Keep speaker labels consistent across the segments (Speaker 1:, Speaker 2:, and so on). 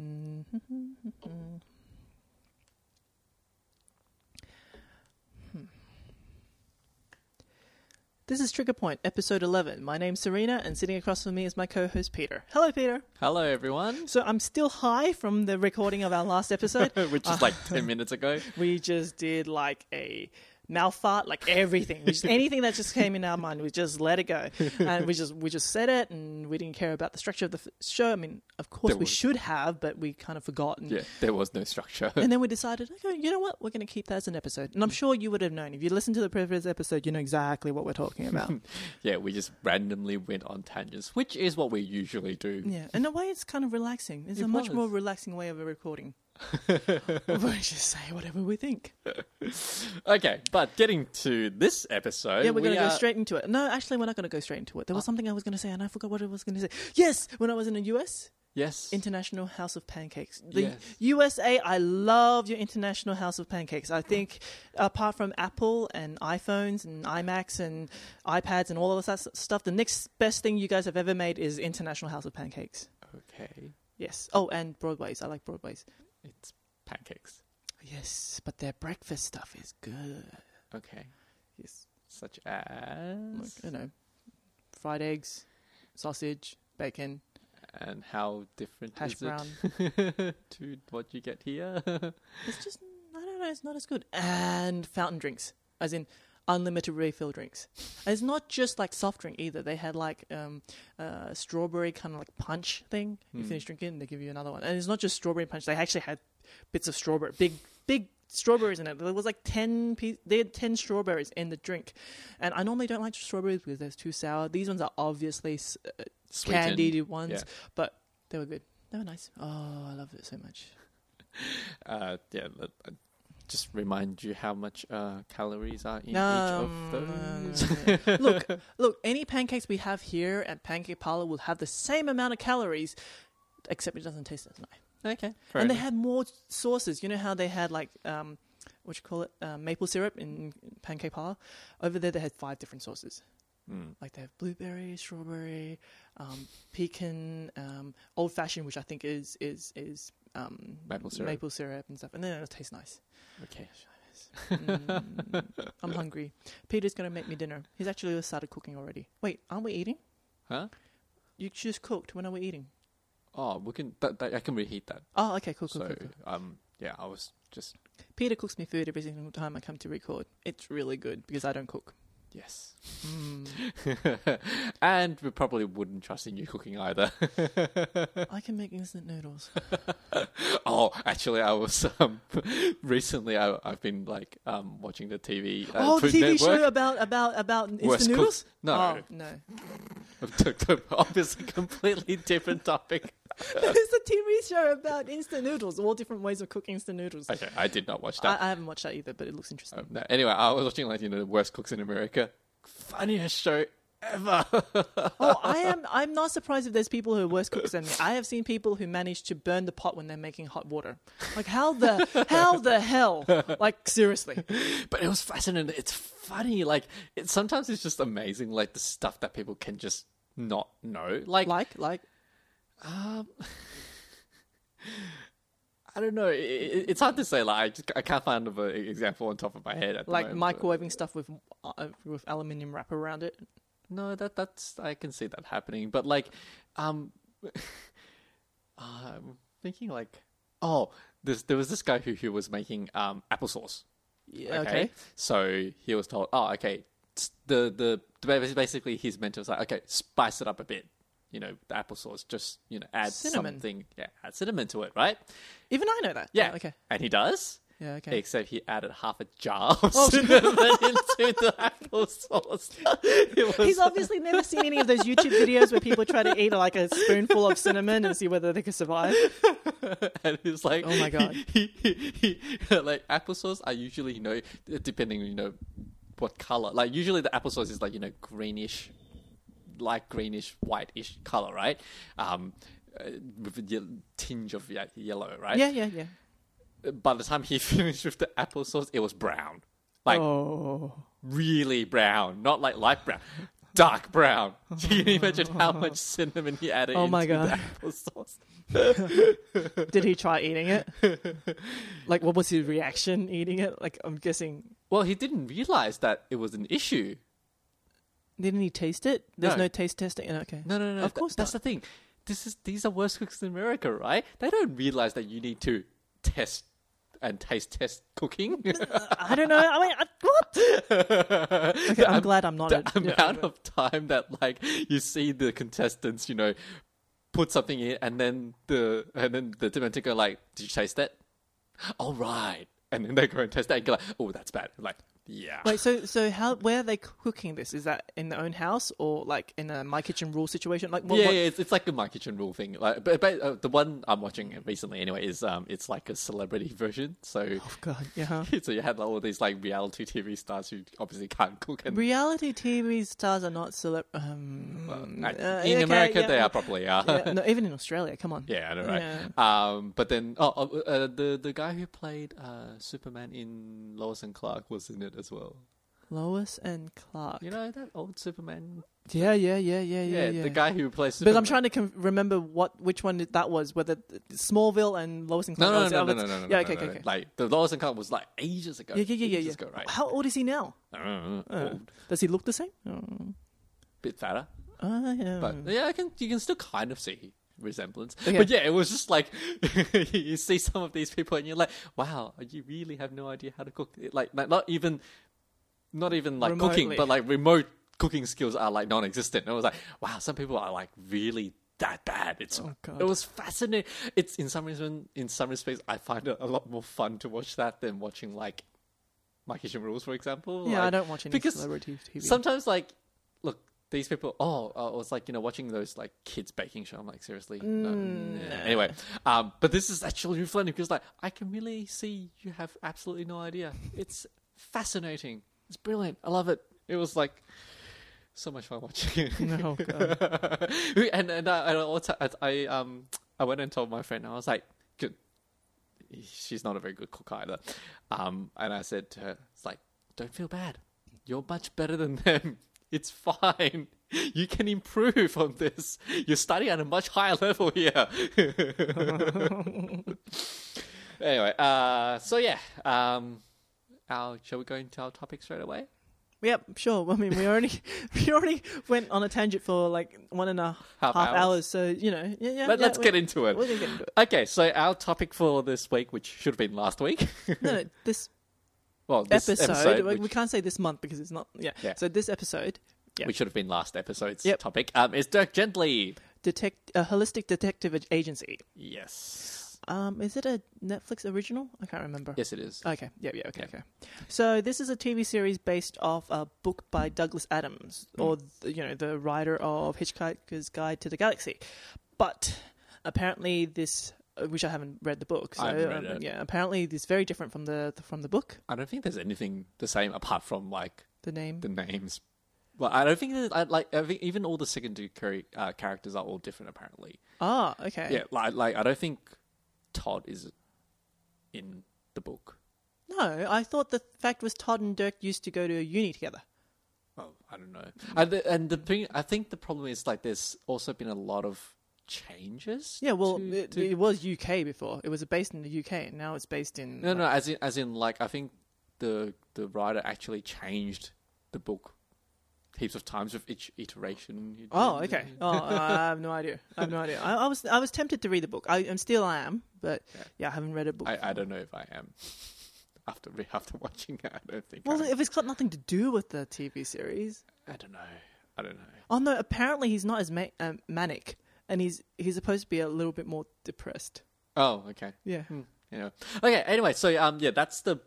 Speaker 1: Mm-hmm. This is Trigger Point, episode 11. My name's Serena, and sitting across from me is my co host Peter. Hello, Peter.
Speaker 2: Hello, everyone.
Speaker 1: So I'm still high from the recording of our last episode.
Speaker 2: Which is like uh, 10 minutes ago.
Speaker 1: we just did like a mouth fart, like everything, we just, anything that just came in our mind, we just let it go, and we just we just said it, and we didn't care about the structure of the f- show. I mean, of course
Speaker 2: There
Speaker 1: we
Speaker 2: was-
Speaker 1: should have, but we kind of forgotten.
Speaker 2: Yeah, there was no structure.
Speaker 1: And then we decided, okay, you know what? We're going to keep that as an episode. And I'm sure you would have known. If you listened to the previous episode, you know exactly what we're talking about.
Speaker 2: yeah, we just randomly went on tangents, which is what we usually do.
Speaker 1: yeah. In a way, it's kind of relaxing. It's
Speaker 2: It
Speaker 1: a much
Speaker 2: was.
Speaker 1: more relaxing way of a recording. We just say whatever we think.
Speaker 2: Okay, but getting to this episode.
Speaker 1: Yeah, we're going
Speaker 2: we
Speaker 1: to go
Speaker 2: are-
Speaker 1: straight into it. No, actually, we're not going to go straight into it. There was something I was going to say, and I forgot what I was going to say. Yes, when I was in the US,
Speaker 2: Yes.
Speaker 1: International House of Pancakes. The
Speaker 2: Yes.
Speaker 1: USA, I love your International House of Pancakes. I think, apart from Apple and iPhones and iMacs and iPads and all of that stuff, the next best thing you guys have ever made is International House of Pancakes.
Speaker 2: okay.
Speaker 1: Yes. Oh, and Broadways. I like Broadways.
Speaker 2: It's pancakes.
Speaker 1: Yes, but their breakfast stuff is good.
Speaker 2: Okay.
Speaker 1: Yes.
Speaker 2: Such as.
Speaker 1: Like, you know, fried eggs, sausage, bacon,
Speaker 2: and how different
Speaker 1: hash
Speaker 2: is
Speaker 1: brown.
Speaker 2: it to what you get here?
Speaker 1: It's just I don't know. It's not as good. And fountain drinks, as in unlimited refill drinks. And it's not just like soft drink either. They had like um, uh, strawberry kind of like punch thing. You
Speaker 2: Hmm.
Speaker 1: finish drinking, they give you another one. And it's not just strawberry punch. They actually had bits of strawberry, big big strawberries in it. There was like ten. Piece, they had ten strawberries in the drink. And I normally don't like strawberries because they're too sour. These ones are obviously uh, candied ones,
Speaker 2: yeah.
Speaker 1: but they were good. They were nice. Oh, I loved it so much.
Speaker 2: Uh, yeah. Just remind you how much uh, calories are in
Speaker 1: Um,
Speaker 2: each of those.
Speaker 1: no, no. look, look. Any pancakes we have here at Pancake Parlor will have the same amount of calories, except it doesn't taste as nice.
Speaker 2: Okay. Fair
Speaker 1: and they had more sauces. You know how they had like um, what you call it, uh, maple syrup in Pancake Parlor. Over there, they had five different sauces.
Speaker 2: Mm.
Speaker 1: Like they have blueberry, strawberry, um, pecan, um, old fashioned, which I think is is is um,
Speaker 2: Maple syrup.
Speaker 1: maple syrup and stuff. And then it tastes nice.
Speaker 2: Okay.
Speaker 1: Mm, I'm hungry. Peter's gonna make me dinner. He's actually started cooking already. Wait, aren't we eating?
Speaker 2: Huh?
Speaker 1: You just cooked. When are we eating?
Speaker 2: Oh, we can. That, that, I can reheat that.
Speaker 1: Oh, okay, cool, cool,
Speaker 2: so,
Speaker 1: cool, cool.
Speaker 2: um, yeah, I was just
Speaker 1: Peter cooks me food every single time I come to record. It's really good because I don't cook.
Speaker 2: Yes,
Speaker 1: Mm.
Speaker 2: and we probably wouldn't trust in you cooking either.
Speaker 1: I can make instant noodles.
Speaker 2: oh, actually, I was um, recently. I, I've been like um watching the TV. Uh,
Speaker 1: oh, the TV
Speaker 2: Network.
Speaker 1: show about about about instant
Speaker 2: Worst cook-
Speaker 1: noodles?
Speaker 2: No,
Speaker 1: Oh, no.
Speaker 2: obviously completely different topic.
Speaker 1: It's a TV show about instant noodles, all different ways of cooking instant noodles.
Speaker 2: Okay, I did not watch
Speaker 1: I,
Speaker 2: that.
Speaker 1: I haven't watched that either, but it looks interesting.
Speaker 2: Um, no, anyway, I was watching like you know the worst cooks in America. Funniest show ever.
Speaker 1: oh, I am. I'm not surprised if there's people who are worse cooks than me. I have seen people who manage to burn the pot when they're making hot water. Like how the how the hell? Like seriously.
Speaker 2: but it was fascinating. It's funny. Like it, sometimes it's just amazing. Like the stuff that people can just not know. Like,
Speaker 1: Like like
Speaker 2: um, I don't know. It, it, it's hard to say. Like I, just, I can't find an example on top of my head.
Speaker 1: Like
Speaker 2: moment, but-
Speaker 1: microwaving stuff with uh, with aluminium wrap around it.
Speaker 2: No, that that's I can see that happening. But like, um, I'm thinking like, oh, this there was this guy who who was making um applesauce.
Speaker 1: Yeah, okay.
Speaker 2: So he was told, oh, okay, the the, the basically his mentor was like, okay, spice it up a bit. You know, the applesauce, just you know, add
Speaker 1: Cinnamon.
Speaker 2: something, yeah, add cinnamon to it, right?
Speaker 1: Even I know that.
Speaker 2: Yeah,
Speaker 1: Oh, okay.
Speaker 2: and he does.
Speaker 1: Yeah. Okay.
Speaker 2: Except he added half a jar of
Speaker 1: Oh,
Speaker 2: cinnamon into the applesauce. Was-
Speaker 1: He's obviously never seen any of those YouTube videos where people try to eat like a spoonful of cinnamon and see whether they can survive.
Speaker 2: and it's like,
Speaker 1: Oh my God.
Speaker 2: he, he, he, like applesauce are usually, you know, depending, you know, what color. Like usually the applesauce is like, you know, greenish, light greenish, whitish color, right? Um, uh, with a ye- tinge of ye- yellow, right?
Speaker 1: Yeah, yeah, yeah.
Speaker 2: By the time he finished with the applesauce, it was brown, like
Speaker 1: oh.
Speaker 2: really brown, not like light brown. Dark brown. Can you imagine how much cinnamon he added
Speaker 1: Oh
Speaker 2: into
Speaker 1: my
Speaker 2: the
Speaker 1: God.
Speaker 2: applesauce?
Speaker 1: Did he try eating it? Like, what was his reaction eating it? Like, I'm guessing.
Speaker 2: Well, he didn't realize that it was an issue.
Speaker 1: Didn't he taste it? There's
Speaker 2: No.
Speaker 1: no, taste testing. Okay.
Speaker 2: No, no, no.
Speaker 1: Of
Speaker 2: th-
Speaker 1: course
Speaker 2: that's
Speaker 1: not.
Speaker 2: the thing. This is these are worst cooks in America, right? They don't realize that you need to test and taste test cooking.
Speaker 1: I don't know. I mean, I, what? Okay, I'm glad I'm not.
Speaker 2: the
Speaker 1: a, yeah,
Speaker 2: amount of time that like you see the contestants, you know, put something in, and then the and then the dementor go like, "Did you taste that? All right." And then they go and test that and go like, "Oh, that's bad." I'm like, yeah.
Speaker 1: Wait, so so how where are they cooking this? Is that in their own house or like in a my kitchen rule situation? Like what,
Speaker 2: yeah,
Speaker 1: what-
Speaker 2: yeah, it's, it's like a my kitchen rule thing. Like, but, but uh, the one I'm watching recently anyway is um, it's like a celebrity version. So,
Speaker 1: Oh god, yeah.
Speaker 2: so you had like, all these like reality TV stars who obviously can't cook, and
Speaker 1: Reality TV stars are not celeb. Um,
Speaker 2: well,
Speaker 1: uh,
Speaker 2: in
Speaker 1: okay,
Speaker 2: America
Speaker 1: yeah,
Speaker 2: they are probably are.
Speaker 1: yeah, no, even in Australia. Come on.
Speaker 2: Yeah, I know, right? Um, but then, oh, oh, uh, the the guy who played uh, Superman in Lois and Clark was in it as well.
Speaker 1: Lois and Clark.
Speaker 2: You know that old Superman?
Speaker 1: Yeah, yeah, yeah, yeah, yeah,
Speaker 2: Yeah,
Speaker 1: yeah.
Speaker 2: the guy who plays.
Speaker 1: But I'm trying to com- remember what which one that was. Whether Smallville and Lois and Clark.
Speaker 2: no,
Speaker 1: Oh,
Speaker 2: no,
Speaker 1: it's-
Speaker 2: no,
Speaker 1: oh,
Speaker 2: no, no, no, no,
Speaker 1: Yeah, okay,
Speaker 2: no,
Speaker 1: okay,
Speaker 2: no.
Speaker 1: okay.
Speaker 2: Like the Lois and Clark was like ages ago.
Speaker 1: Yeah, yeah, yeah, yeah,
Speaker 2: ages
Speaker 1: yeah.
Speaker 2: ago, right?
Speaker 1: How old is he now?
Speaker 2: I don't know,
Speaker 1: Uh,
Speaker 2: old,
Speaker 1: Does he look the same? Oh.
Speaker 2: bit fatter,
Speaker 1: Uh, yeah.
Speaker 2: but yeah, I can. You can still kind of see resemblance.
Speaker 1: Okay.
Speaker 2: But yeah, it was just like you see some of these people and you're like, wow, you really have no idea how to cook. Like, like not even, not even like cooking, but like remote cooking skills are like non-existent. And I was like, wow, some people are like really that bad. It's
Speaker 1: Oh, God.
Speaker 2: it was fascinating. It's in some reason, in some respects, I find it a lot more fun to watch that than watching like My Kitchen Rules, for example.
Speaker 1: yeah,
Speaker 2: Like,
Speaker 1: I don't watch any
Speaker 2: because
Speaker 1: celebrity TV.
Speaker 2: Sometimes, like, these people. Oh, uh, it was like you know watching those like kids baking show. I'm like, seriously. No,
Speaker 1: Mm, nah.
Speaker 2: Anyway, um, but this is actually really funny because like I can really see you have absolutely no idea. It's fascinating. It's brilliant. I love it. It was like so much fun watching it.
Speaker 1: no, God.
Speaker 2: and and I, I also I, I um I went and told my friend. I was like, good. She's not a very good cook either. Um, and I said to her, it's like, don't feel bad. You're much better than them. It's fine. You can improve on this. You're studying at a much higher level here. anyway, uh, so yeah, um, our, shall we go into our topic straight away?
Speaker 1: Yep, sure. I mean, we already we already went on a tangent for like one and a
Speaker 2: Half
Speaker 1: half,
Speaker 2: hours.
Speaker 1: hours. So you know, yeah, yeah.
Speaker 2: Let,
Speaker 1: yeah, we-
Speaker 2: get into it.
Speaker 1: We're gonna get into it.
Speaker 2: Okay, so our topic for this week, which should have been last week,
Speaker 1: No, no, this
Speaker 2: well, this
Speaker 1: episode.
Speaker 2: episode,
Speaker 1: we,
Speaker 2: which,
Speaker 1: we can't say this month because it's not. Yeah.
Speaker 2: Yeah.
Speaker 1: So this episode, yeah.
Speaker 2: which should have been last episode's
Speaker 1: Yep.
Speaker 2: topic, um, is Dirk Gently.
Speaker 1: detect a holistic detective agency.
Speaker 2: Yes,
Speaker 1: Um, is it a Netflix original? I can't remember.
Speaker 2: yes, it is.
Speaker 1: Okay. Yeah. Yeah. Okay.
Speaker 2: Yeah.
Speaker 1: Okay. So this is a TV series based off a book by Douglas Adams,
Speaker 2: Hmm.
Speaker 1: or the, you know the writer of Hitchhiker's Guide to the Galaxy. But apparently this, which I haven't read the book. So
Speaker 2: I haven't read
Speaker 1: um,
Speaker 2: it.
Speaker 1: yeah, apparently this is very different from the from the book.
Speaker 2: I don't think there's anything the same apart from like
Speaker 1: The name.
Speaker 2: the names. Well, I don't think that I like. I think even all the secondary uh, characters are all different. Apparently,
Speaker 1: Ah. Okay.
Speaker 2: yeah. Like, like I don't think Todd is in the book.
Speaker 1: No, I thought the fact was Todd and Dirk used to go to uni together.
Speaker 2: Oh, I don't know. And the, and the thing, I think the problem is like there's also been a lot of changes.
Speaker 1: Yeah, well,
Speaker 2: to-
Speaker 1: it,
Speaker 2: to-
Speaker 1: it was UK before. It was based in the UK, and now it's based in.
Speaker 2: no, no, as in, as in, like I think the the writer actually changed the book heaps of times with each iteration.
Speaker 1: Oh, okay. Oh, I have no idea. I have no idea. I, I was I was tempted to read the book. I am still I am, but
Speaker 2: Yeah.
Speaker 1: yeah, I haven't read a book.
Speaker 2: I, I don't know if I am after after watching it. I don't think.
Speaker 1: well, if it's got nothing to do with the TV series.
Speaker 2: I don't know. I don't know.
Speaker 1: Oh no! Apparently, he's not as ma- um, manic, and he's he's supposed to be a little bit more depressed.
Speaker 2: Oh, okay.
Speaker 1: Yeah.
Speaker 2: Hmm. Anyway, okay. Anyway, so um, yeah, that's the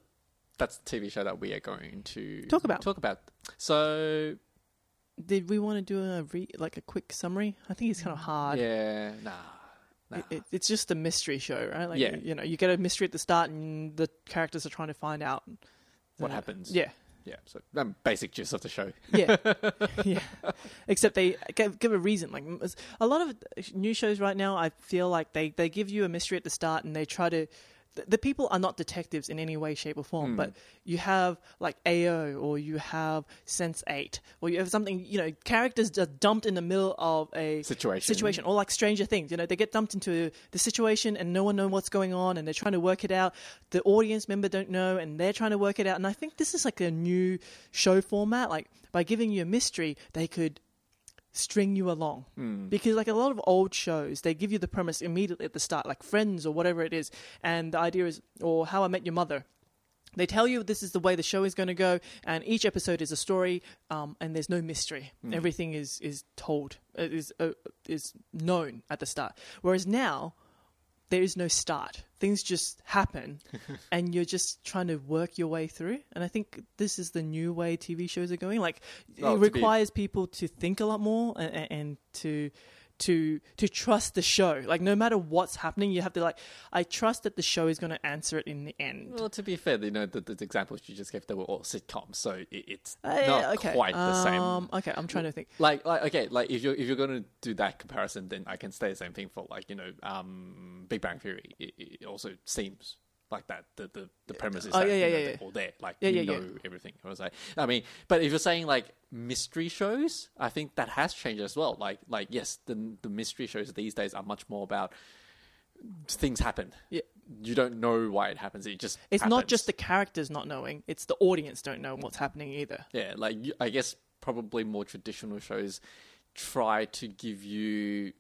Speaker 2: that's the TV show that we are going to
Speaker 1: Talk about.
Speaker 2: Talk about. So
Speaker 1: Did we want to do a re- like a quick summary? I think it's kind of hard.
Speaker 2: yeah, nah, nah.
Speaker 1: It, it, it's just a mystery show, right? Like,
Speaker 2: Yeah.
Speaker 1: you, you know, you get a mystery at the start, and the characters are trying to find out
Speaker 2: what
Speaker 1: uh,
Speaker 2: happens?
Speaker 1: Yeah,
Speaker 2: yeah. So um, basic gist of the show.
Speaker 1: yeah, yeah. Except they give, give a reason. Like a lot of new shows right now, I feel like they, they give you a mystery at the start, and they try to the, the people are not detectives in any way, shape, or form,
Speaker 2: Hmm.
Speaker 1: but you have like AO or you have Sense Eight or you have something. You know, characters just dumped in the middle of a
Speaker 2: Situation.
Speaker 1: situation, or like Stranger Things. You know, they get dumped into the situation and no one knows what's going on, and they're trying to work it out. The audience member don't know, and they're trying to work it out. And I think this is like a new show format. Like by giving you a mystery, they could string you along. Because like a lot of old shows they give you the premise immediately at the start like friends or whatever it is and the idea is or how i met your mother. They tell you this is the way the show is going to go and each episode is a story um, and there's no mystery. Everything is is told uh, is uh, is known at the start. Whereas now there is no start. Things just happen and you're just trying to work your way through. And i think this is the new way tv shows are going. Like
Speaker 2: Oh,
Speaker 1: it
Speaker 2: to be-
Speaker 1: requires people to think a lot more and, and to to to trust the show like no matter what's happening you have to like i trust that the show is going to answer it in the end
Speaker 2: Well, to be fair, you know the, the examples you just gave, they were all sitcoms, so it, it's
Speaker 1: Uh, yeah,
Speaker 2: not
Speaker 1: okay.
Speaker 2: quite the same.
Speaker 1: Um, okay, I'm trying to think.
Speaker 2: like like okay like if you're if you're going to do that comparison then i can say the same thing for like you know um big bang theory it, it also seems like that the the, the premise is
Speaker 1: Oh,
Speaker 2: that
Speaker 1: yeah,
Speaker 2: you know,
Speaker 1: yeah,
Speaker 2: they're
Speaker 1: yeah.
Speaker 2: all there like
Speaker 1: Yeah,
Speaker 2: you
Speaker 1: yeah, yeah.
Speaker 2: know everything i was like i mean but if you're saying like mystery shows i think that has changed as well like like yes the the mystery shows these days are much more about things happen
Speaker 1: Yeah.
Speaker 2: you don't know why it happens it just
Speaker 1: It's not just the characters not knowing; it's the audience don't know what's happening either.
Speaker 2: Yeah, like I guess probably more traditional shows try to give you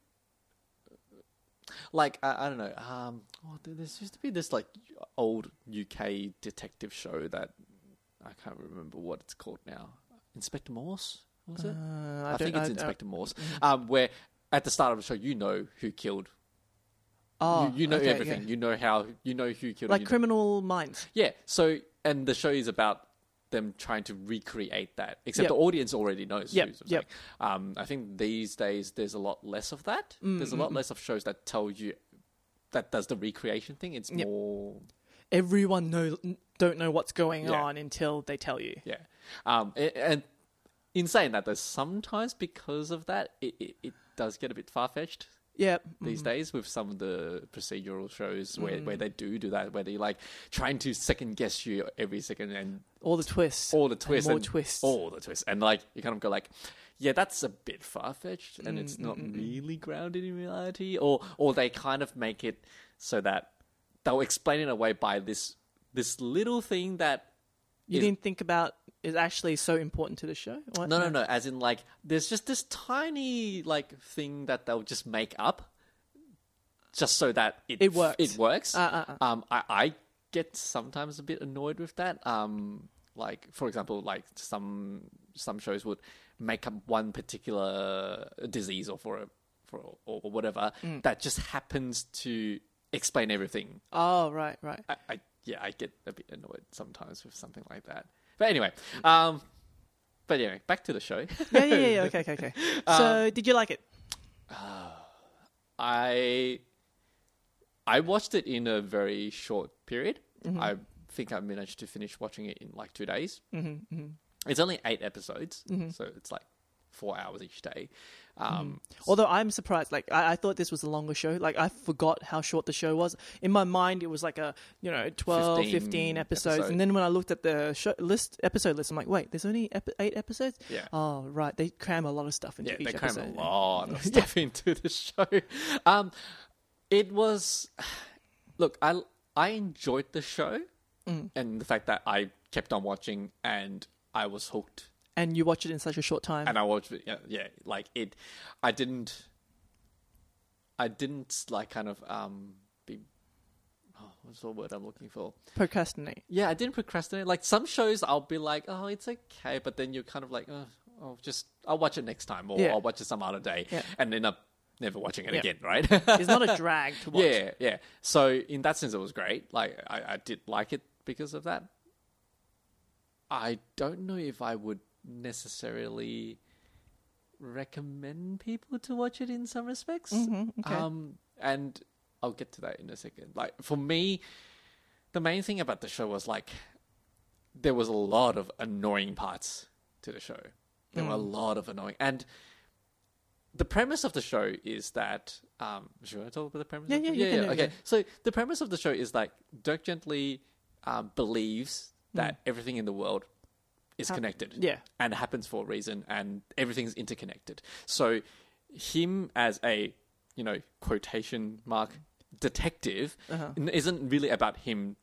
Speaker 2: like I, I don't know. Um, oh, there used to be this like old UK detective show that I can't remember what it's called now. Inspector Morse was it?
Speaker 1: Uh,
Speaker 2: I, think it's
Speaker 1: I-
Speaker 2: Inspector Morse. Um, where at the start of the show you know who killed.
Speaker 1: Oh,
Speaker 2: you, you know
Speaker 1: okay,
Speaker 2: everything.
Speaker 1: yeah.
Speaker 2: You know how. You know who killed.
Speaker 1: Like
Speaker 2: you know-
Speaker 1: Criminal Minds.
Speaker 2: yeah. So, and the show is about them trying to recreate that, except
Speaker 1: Yep.
Speaker 2: the audience already knows.
Speaker 1: Yep,
Speaker 2: who's
Speaker 1: yep.
Speaker 2: Um, I think these days there's a lot less of that.
Speaker 1: Mm,
Speaker 2: there's a lot less of shows that tell you that does the recreation thing. It's
Speaker 1: Yep.
Speaker 2: more,
Speaker 1: Everyone know don't know what's going
Speaker 2: Yeah.
Speaker 1: on until they tell you.
Speaker 2: yeah. Um, a- and in saying that, there's sometimes because of that, it, it, it does get a bit far fetched.
Speaker 1: Yeah.
Speaker 2: these
Speaker 1: mm.
Speaker 2: days with some of the procedural shows where,
Speaker 1: Mm.
Speaker 2: where they do do that, where they like trying to second guess you every second and
Speaker 1: All the twists.
Speaker 2: all the
Speaker 1: and
Speaker 2: twists
Speaker 1: more
Speaker 2: and
Speaker 1: twists.
Speaker 2: all the twists, and like you kind of go like, yeah, that's a bit far fetched, and it's
Speaker 1: Mm,
Speaker 2: not
Speaker 1: mm, mm, mm.
Speaker 2: really grounded in reality, or or they kind of make it so that they'll explain it away by this this little thing that
Speaker 1: you
Speaker 2: is-
Speaker 1: didn't think about is actually so important to the show. What?
Speaker 2: no no no as in like there's just this tiny like thing that they'll just make up just so that it
Speaker 1: It works.
Speaker 2: it works
Speaker 1: Uh, uh, uh.
Speaker 2: um I, I get sometimes a bit annoyed with that um like for example like some some shows would make up one particular disease or for a for or, or whatever
Speaker 1: Mm.
Speaker 2: that just happens to explain everything
Speaker 1: Oh right, right.
Speaker 2: I, I yeah, I get a bit annoyed sometimes with something like that. But anyway, um, but anyway, back to the show.
Speaker 1: Yeah, yeah, yeah. yeah. Okay, okay, okay.
Speaker 2: Um,
Speaker 1: So, did you like it?
Speaker 2: I I watched it in a very short period.
Speaker 1: Mm-hmm.
Speaker 2: I think I managed to finish watching it in like two days.
Speaker 1: Mm-hmm, mm-hmm.
Speaker 2: It's only eight episodes,
Speaker 1: Mm-hmm.
Speaker 2: so it's like four hours each day. Um,
Speaker 1: Although I'm surprised, like I, I thought this was a longer show. Like I forgot how short the show was. In my mind, it was like a you know 12, 15,
Speaker 2: 15
Speaker 1: episodes.
Speaker 2: episode.
Speaker 1: And then when I looked at the show list episode list, I'm like, wait, there's only ep- eight episodes.
Speaker 2: Yeah.
Speaker 1: Oh right, they cram a lot of stuff into each episode
Speaker 2: yeah,
Speaker 1: each
Speaker 2: they cram
Speaker 1: episode.
Speaker 2: a lot of stuff into the show. Um, it was, look, I I enjoyed the show,
Speaker 1: Mm.
Speaker 2: and the fact that I kept on watching and I was hooked,
Speaker 1: And you watch it in such a short time.
Speaker 2: and I watched it. Yeah, yeah like it. I didn't. I didn't like kind of um be. Oh, what's the word I'm looking for?
Speaker 1: Procrastinate.
Speaker 2: Yeah, I didn't procrastinate. Like some shows, I'll be like, oh, it's okay, but then you're kind of like, oh, I'll just I'll watch it next time, or
Speaker 1: Yeah.
Speaker 2: I'll watch it some other day,
Speaker 1: Yeah.
Speaker 2: and end up never watching it
Speaker 1: Yeah.
Speaker 2: again, right?
Speaker 1: It's not a drag to watch.
Speaker 2: yeah, yeah. So in that sense, it was great. Like I, I did like it because of that. I don't know if I would necessarily recommend people to watch it in some respects.
Speaker 1: Mhm, okay.
Speaker 2: Um, and I'll get to that in a second. Like for me, the main thing about the show was like there was a lot of annoying parts to the show. There were a
Speaker 1: Mm.
Speaker 2: lot of annoying, and the premise of the show is that um should I talk about the premise?
Speaker 1: Yeah,
Speaker 2: of
Speaker 1: yeah,
Speaker 2: the-
Speaker 1: you can, yeah,
Speaker 2: okay.
Speaker 1: yeah.
Speaker 2: So the premise of the show is like Dirk Gently um, believes that everything in the world is
Speaker 1: Hap-
Speaker 2: connected.
Speaker 1: Yeah.
Speaker 2: and happens for a reason, and everything's interconnected. So, him as a you know quotation mark detective
Speaker 1: Uh-huh.
Speaker 2: isn't really about him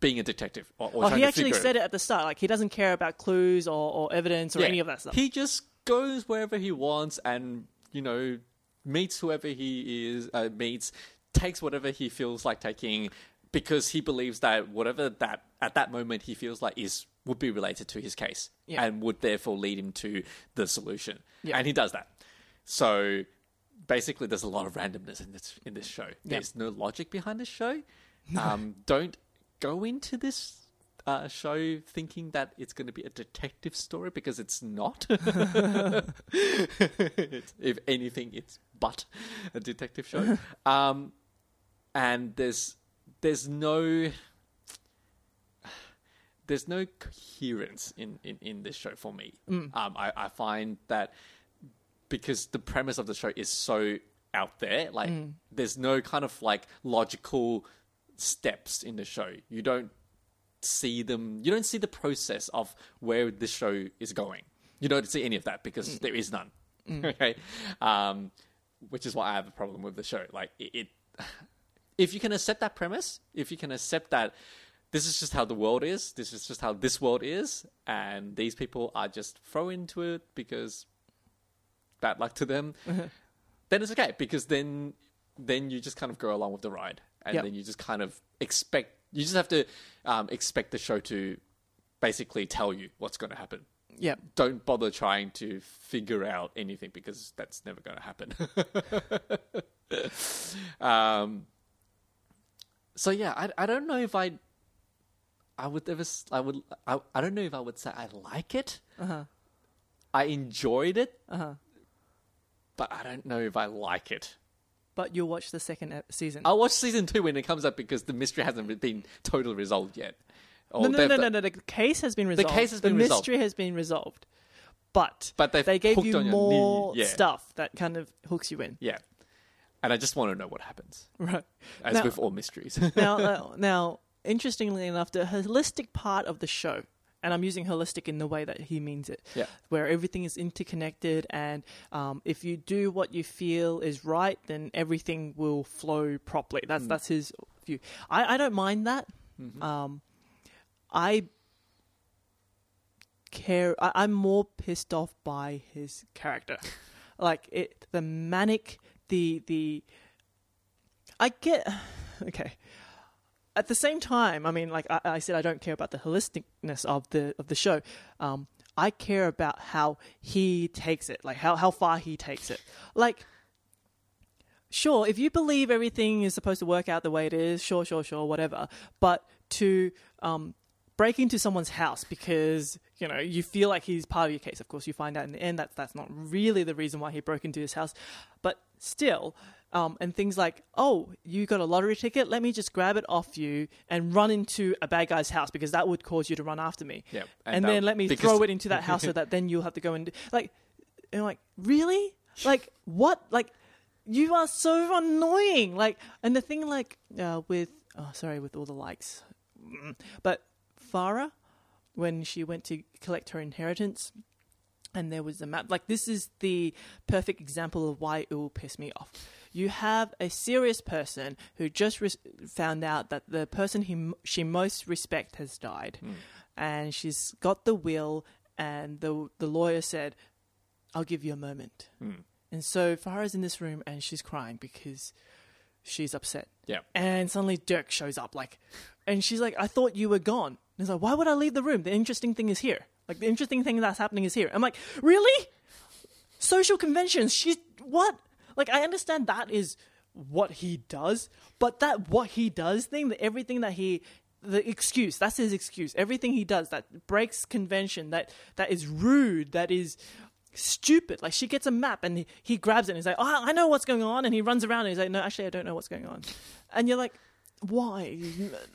Speaker 2: being a detective or, or
Speaker 1: Oh, he actually said it at the start. Like he doesn't care about clues or, or evidence or
Speaker 2: Yeah.
Speaker 1: any of that stuff.
Speaker 2: He just goes wherever he wants, and you know meets whoever he is uh, meets, takes whatever he feels like taking. Because he believes that whatever that at that moment he feels like is would be related to his case
Speaker 1: Yeah.
Speaker 2: and would therefore lead him to the solution.
Speaker 1: Yeah.
Speaker 2: And he does that. So basically, there's a lot of randomness in this in this show. There's no logic behind this show. Um, don't go into this uh, show thinking that it's going to be a detective story because it's not. It's- if anything, it's but a detective show. um, and there's there's no there's no coherence in, in, in this show for me. Um, I, I find that because the premise of the show is so out there, like there's no kind of like logical steps in the show. You don't see them. You don't see the process of where this show is going. You don't see any of that because there is none. okay, um, which is why I have a problem with the show. Like it, it, if you can accept that premise, if you can accept that this is just how the world is, this is just how this world is, and these people are just thrown into it because bad luck to them, then it's okay because then then you just kind of go along with the ride, and
Speaker 1: Yep.
Speaker 2: then you just kind of expect. You just have to um, expect the show to basically tell you what's going to happen.
Speaker 1: yeah.
Speaker 2: Don't bother trying to figure out anything because that's never going to happen. um, so yeah, I I don't know if I I would ever I would I, I don't know if I would say I like it.
Speaker 1: Uh-huh.
Speaker 2: I enjoyed it,
Speaker 1: Uh-huh.
Speaker 2: but I don't know if I like it.
Speaker 1: But you'll watch the second ep- season.
Speaker 2: I'll watch season two when it comes up because the mystery hasn't been totally resolved yet. Or
Speaker 1: no, no, no, no, no. The case has been resolved.
Speaker 2: The case has been resolved.
Speaker 1: the
Speaker 2: resolved.
Speaker 1: mystery has been resolved. But,
Speaker 2: But
Speaker 1: they gave you
Speaker 2: on your
Speaker 1: more
Speaker 2: yeah.
Speaker 1: stuff that kind of hooks you in.
Speaker 2: Yeah, and I just want to know what happens,
Speaker 1: Right.
Speaker 2: as
Speaker 1: Now-
Speaker 2: with all mysteries.
Speaker 1: now, uh, now, interestingly enough, the holistic part of the show, and I'm using holistic in the way that he means it,
Speaker 2: Yeah.
Speaker 1: where everything is interconnected, and um, if you do what you feel is right, then everything will flow properly. That's
Speaker 2: Mm.
Speaker 1: that's his view. I, I don't mind that.
Speaker 2: Mm-hmm.
Speaker 1: Um, I care. I, I'm more pissed off by his character, like it, the manic, the the. I get okay. At the same time, I mean, like I, I said, I don't care about the holisticness of the of the show. Um, I care about how he takes it, like how how far he takes it. Like, sure, if you believe everything is supposed to work out the way it is, sure, sure, sure, whatever. But to um, break into someone's house because you know you feel like he's part of your case. Of course, you find out in the end that that's not really the reason why he broke into his house, but still. Um, and things like, oh, you got a lottery ticket. Let me just grab it off you and run into a bad guy's house because that would cause you to run after me.
Speaker 2: Yeah,
Speaker 1: and,
Speaker 2: and
Speaker 1: then let me
Speaker 2: because-
Speaker 1: throw it into that house so that then you'll have to go and like, and like really, like what, like you are so annoying. Like, and the thing, like, uh, with oh, sorry, with all the likes, Mm. but Farah, when she went to collect her inheritance, and there was a map. Like, this is the perfect example of why it will piss me off. You have a serious person who just res- found out that the person he she most respect has died, hmm. and she's got the will, and the the lawyer said, "I'll give you a moment." Hmm. And so Farah's in this room and she's crying because she's upset.
Speaker 2: Yeah.
Speaker 1: And suddenly Dirk shows up, like, and she's like, "I thought you were gone." And he's like, "Why would I leave the room? The interesting thing is here. Like, the interesting thing that's happening is here." I'm like, "Really? Social conventions? She's what? Like, I understand that is what he does, but that what he does thing, that everything that he." The excuse, that's his excuse. Everything he does that breaks convention, that that is rude, that is stupid. Like she gets a map and he, he grabs it and he's like, oh, I know what's going on. And he runs around and he's like, no, actually, I don't know what's going on. And you're like, why?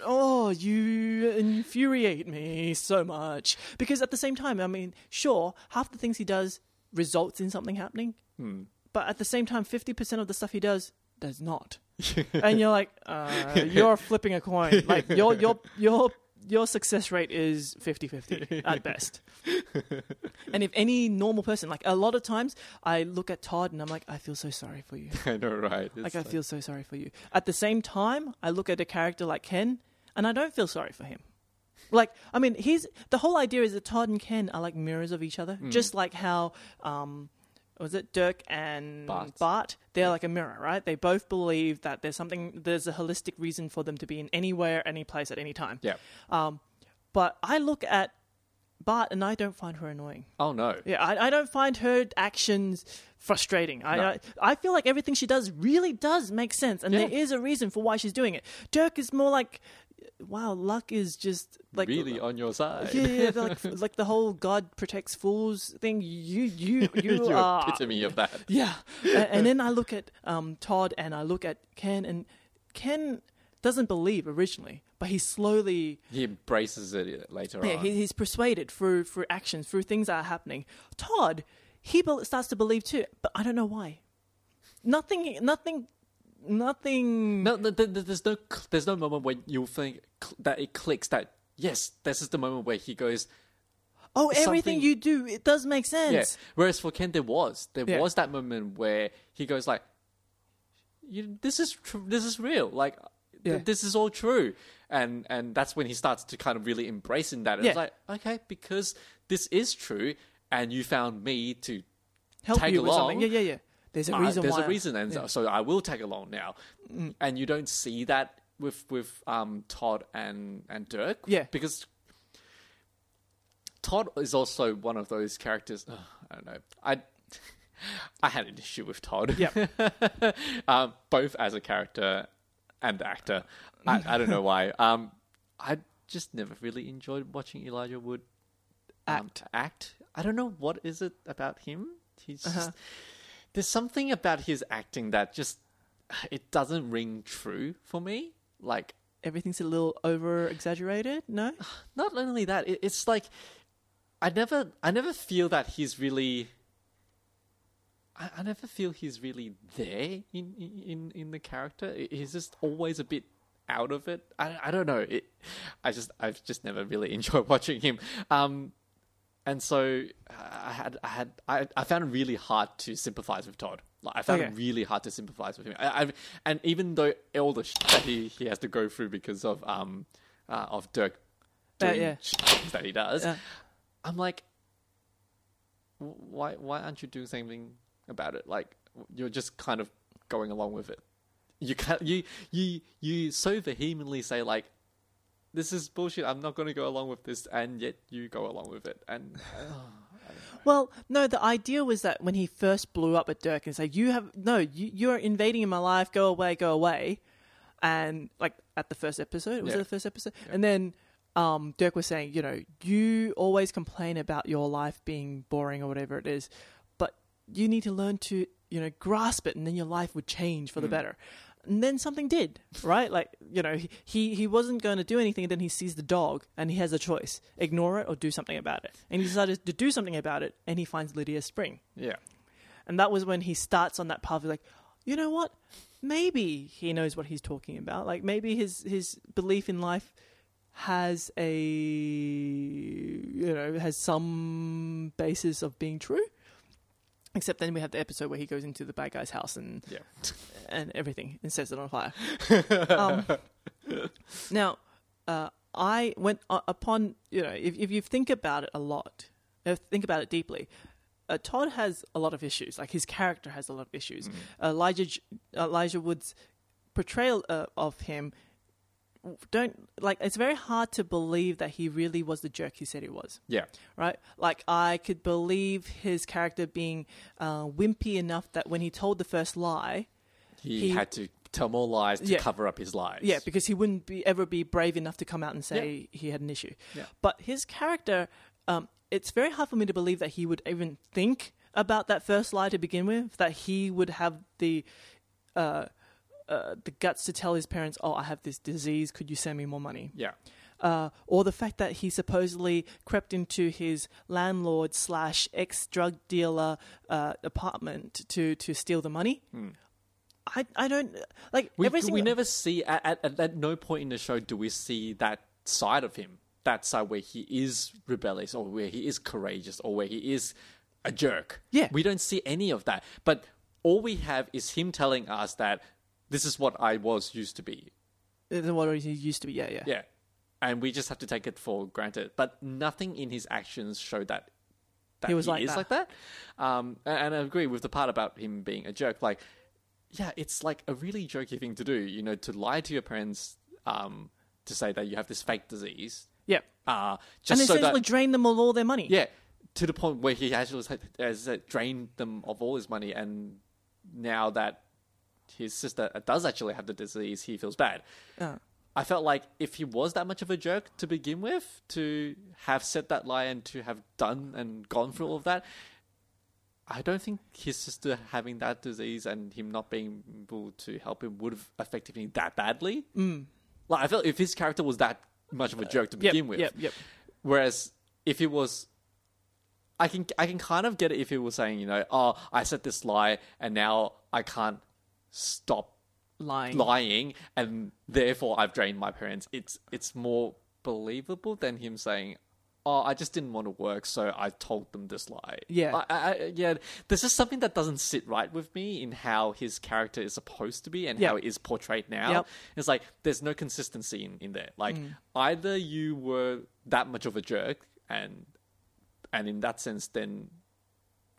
Speaker 1: Oh, you infuriate me so much. Because at the same time, I mean, sure, half the things he does results in something happening. but at the same time, fifty percent of the stuff he does does not. and you're like, uh, you're flipping a coin. Like your your your your success rate is 50-50 at best. and if any normal person, like a lot of times, I look at Todd and I'm like, I feel so sorry for you.
Speaker 2: I know, right? It's
Speaker 1: Like I feel so sorry for you. At the same time, I look at a character like Ken, and I don't feel sorry for him. Like, I mean, he's the whole idea is that Todd and Ken are like mirrors of each other,
Speaker 2: Hmm.
Speaker 1: just like how um, was it Dirk and
Speaker 2: Bart.
Speaker 1: They're like a mirror, right? They both believe that there's something, there's a holistic reason for them to be in anywhere, any place, at any time.
Speaker 2: Yeah.
Speaker 1: Um, but I look at Bart and I don't find her annoying.
Speaker 2: Oh no.
Speaker 1: Yeah, I, I don't find her actions frustrating. I,
Speaker 2: No.
Speaker 1: I I feel like everything she does really does make sense, and
Speaker 2: Yeah.
Speaker 1: there is a reason for why she's doing it. Dirk is more like, wow, luck is just like
Speaker 2: really on your side.
Speaker 1: Yeah, yeah, like like the whole God protects fools thing. You you you
Speaker 2: You're
Speaker 1: are
Speaker 2: epitome of that.
Speaker 1: yeah, and, and then I look at um, Todd and I look at Ken, and Ken doesn't believe originally, but he slowly
Speaker 2: He embraces it later
Speaker 1: yeah,
Speaker 2: on.
Speaker 1: he, he's persuaded through through actions, through things that are happening. Todd, he starts to believe too, but I don't know why. Nothing, nothing, nothing.
Speaker 2: No, no, th- th- there's no, there's no moment when you think that it clicks. That yes, this is the moment where he goes.
Speaker 1: oh, everything you do, it does make sense.
Speaker 2: Yeah. Whereas for Ken, there was there
Speaker 1: Yeah.
Speaker 2: was that moment where he goes like, you, "This is tr- this is real. Like, th-
Speaker 1: Yeah.
Speaker 2: this is all true." And and that's when he starts to kind of really embrace in that. And It's
Speaker 1: Yeah.
Speaker 2: like, okay, because this is true, and you found me to
Speaker 1: Help
Speaker 2: tag
Speaker 1: you with something.
Speaker 2: along.
Speaker 1: Yeah, yeah, yeah. There's a
Speaker 2: uh,
Speaker 1: reason
Speaker 2: there's
Speaker 1: why.
Speaker 2: a reason, and so- so I will tag along now.
Speaker 1: Mm.
Speaker 2: And you don't see that with with um, Todd and and Dirk,
Speaker 1: Yeah.
Speaker 2: because Todd is also one of those characters. ugh, I don't know. I I had an issue with Todd.
Speaker 1: Yeah.
Speaker 2: um, both as a character and actor. I, I don't know why. Um, I just never really enjoyed watching Elijah Wood um,
Speaker 1: Act.
Speaker 2: act. I don't know what is it about him. He's
Speaker 1: Uh-huh.
Speaker 2: just, there's something about his acting that just it doesn't ring true for me. Like
Speaker 1: Everything's a little over exaggerated. No.
Speaker 2: not only that, it, it's like I never I never feel that he's really. I, I never feel he's really there in in in the character. He's just always a bit out of it. I I don't know. It, I just I've just never really enjoyed watching him. Um, and so I had I had I, I found it really hard to sympathize with Todd. Like I found
Speaker 1: Okay.
Speaker 2: it really hard to sympathize with him. I, I, and even though all the shit that he, he has to go through because of um uh, of Dirk
Speaker 1: Uh,
Speaker 2: doing
Speaker 1: yeah.
Speaker 2: shit things that he does,
Speaker 1: Yeah.
Speaker 2: I'm like, why why aren't you doing something about it? Like you're just kind of going along with it. You can you you you so vehemently say like. This is bullshit. I'm not going to go along with this, and yet you go along with it. And
Speaker 1: Well, no. The idea was that when he first blew up at Dirk and said, "You have no, you you are invading in my life. Go away, go away," and like at the first episode, was
Speaker 2: Yeah.
Speaker 1: it the first episode? And then um, Dirk was saying, you know, you always complain about your life being boring or whatever it is, but you need to learn to you know grasp it, and then your life would change for the better. And then something did, right? Like, you know, he- he, wasn't going to do anything, and then he sees the dog, and he has a choice ignore it or do something about it. And he decided to do something about it, and he finds Lydia Spring.
Speaker 2: yeah,
Speaker 1: And that was when he starts on that path of like, you know what? Maybe he knows what he's talking about. Like, maybe his, his belief in life has a, you know, has some basis of being true. Except then we have the episode where he goes into the bad guy's house and
Speaker 2: yeah.
Speaker 1: and everything and sets it on fire. um, now, uh, I went uh, upon you know if if you think about it a lot, uh, think about it deeply. Uh, Todd has a lot of issues. Like his character has a lot of issues. Elijah Elijah Wood's portrayal uh, of him don't like. It's very hard to believe that he really was the jerk he said he was
Speaker 2: Yeah.
Speaker 1: right? Like I could believe his character being uh, wimpy enough that when he told the first lie,
Speaker 2: He,
Speaker 1: He-
Speaker 2: had to tell more lies to
Speaker 1: Yeah.
Speaker 2: cover up his lies.
Speaker 1: yeah, because he wouldn't be ever be brave enough to come out and say he had an issue.
Speaker 2: Yeah.
Speaker 1: But his character, um, it's very hard for me to believe that he would even think about that first lie to begin with. That he would have the uh, uh, the guts to tell his parents, "Oh, I have this disease. Could you send me more money?"
Speaker 2: Yeah.
Speaker 1: uh, or the fact that he supposedly crept into his landlord slash ex drug dealer uh, apartment to to steal the money. I I don't like
Speaker 2: Hmm. We,
Speaker 1: every
Speaker 2: we never see at, at, at, at no point in the show do we see that side of him. That side where he is rebellious or where he is courageous or where he is a jerk.
Speaker 1: Yeah.
Speaker 2: We don't see any of that. But all we have is him telling us that this is what I was used to be.
Speaker 1: uh, what he used to be. Yeah, yeah.
Speaker 2: Yeah. And we just have to take it for granted. But nothing in his actions showed that that
Speaker 1: He was like
Speaker 2: is
Speaker 1: that.
Speaker 2: like that. Um, and, and I agree with the part about him being a jerk. Like, yeah, it's like a really jerky thing to do, you know, to lie to your parents um, to say that you have this fake disease.
Speaker 1: Yeah.
Speaker 2: Uh,
Speaker 1: And
Speaker 2: just so
Speaker 1: essentially
Speaker 2: that,
Speaker 1: drain them of all their money.
Speaker 2: yeah, to the point where he actually has, has drained them of all his money. And now that his sister does actually have the disease, he feels bad.
Speaker 1: Uh,
Speaker 2: I felt like if he was that much of a jerk to begin with, to have said that lie and to have done and gone through all of that, I don't think his sister having that disease and him not being able to help him would have affected me that badly. Mm. Like I felt if his character was that much of a jerk to
Speaker 1: yep,
Speaker 2: begin with,
Speaker 1: Yep. Yep.
Speaker 2: Whereas if it was, I can I can kind of get it if he was saying, you know, oh, I said this lie and now I can't stop
Speaker 1: Lying.
Speaker 2: lying, and therefore I've drained my parents. It's it's more believable than him saying, "Oh, I just didn't want to work, so I told them this lie."
Speaker 1: Yeah.
Speaker 2: I, I, yeah. This is something that doesn't sit right with me in how his character is supposed to be and
Speaker 1: Yep.
Speaker 2: how it is portrayed now.
Speaker 1: Yep.
Speaker 2: It's like there's no consistency in, in there. Like
Speaker 1: Mm.
Speaker 2: either you were that much of a jerk, and and in that sense, then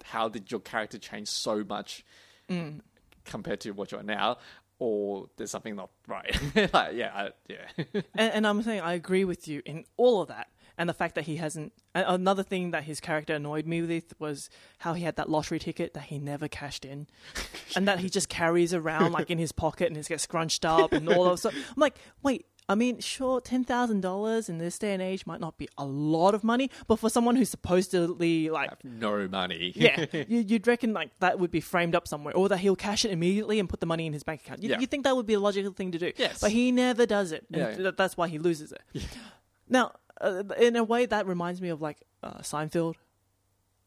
Speaker 2: how did your character change so much
Speaker 1: Mm.
Speaker 2: Compared to what you are now? Or there's something not right. like, yeah, I, yeah,
Speaker 1: and, and I'm saying I agree with you in all of that, and the fact that he hasn't. Another thing that his character annoyed me with was how he had that lottery ticket that he never cashed in, and that he just carries around like in his pocket and it gets scrunched up and all of stuff. I'm like, wait. I mean, sure, ten thousand dollars in this day and age might not be a lot of money, but for someone who's supposedly like
Speaker 2: no money.
Speaker 1: yeah, you, you'd reckon like that would be framed up somewhere, or that he'll cash it immediately and put the money in his bank account. You,
Speaker 2: Yeah.
Speaker 1: you think that would be a logical thing to do?
Speaker 2: Yes.
Speaker 1: but he never does it, and
Speaker 2: Yeah, yeah.
Speaker 1: that's why he loses it. Now, uh, in a way, that reminds me of like uh, Seinfeld.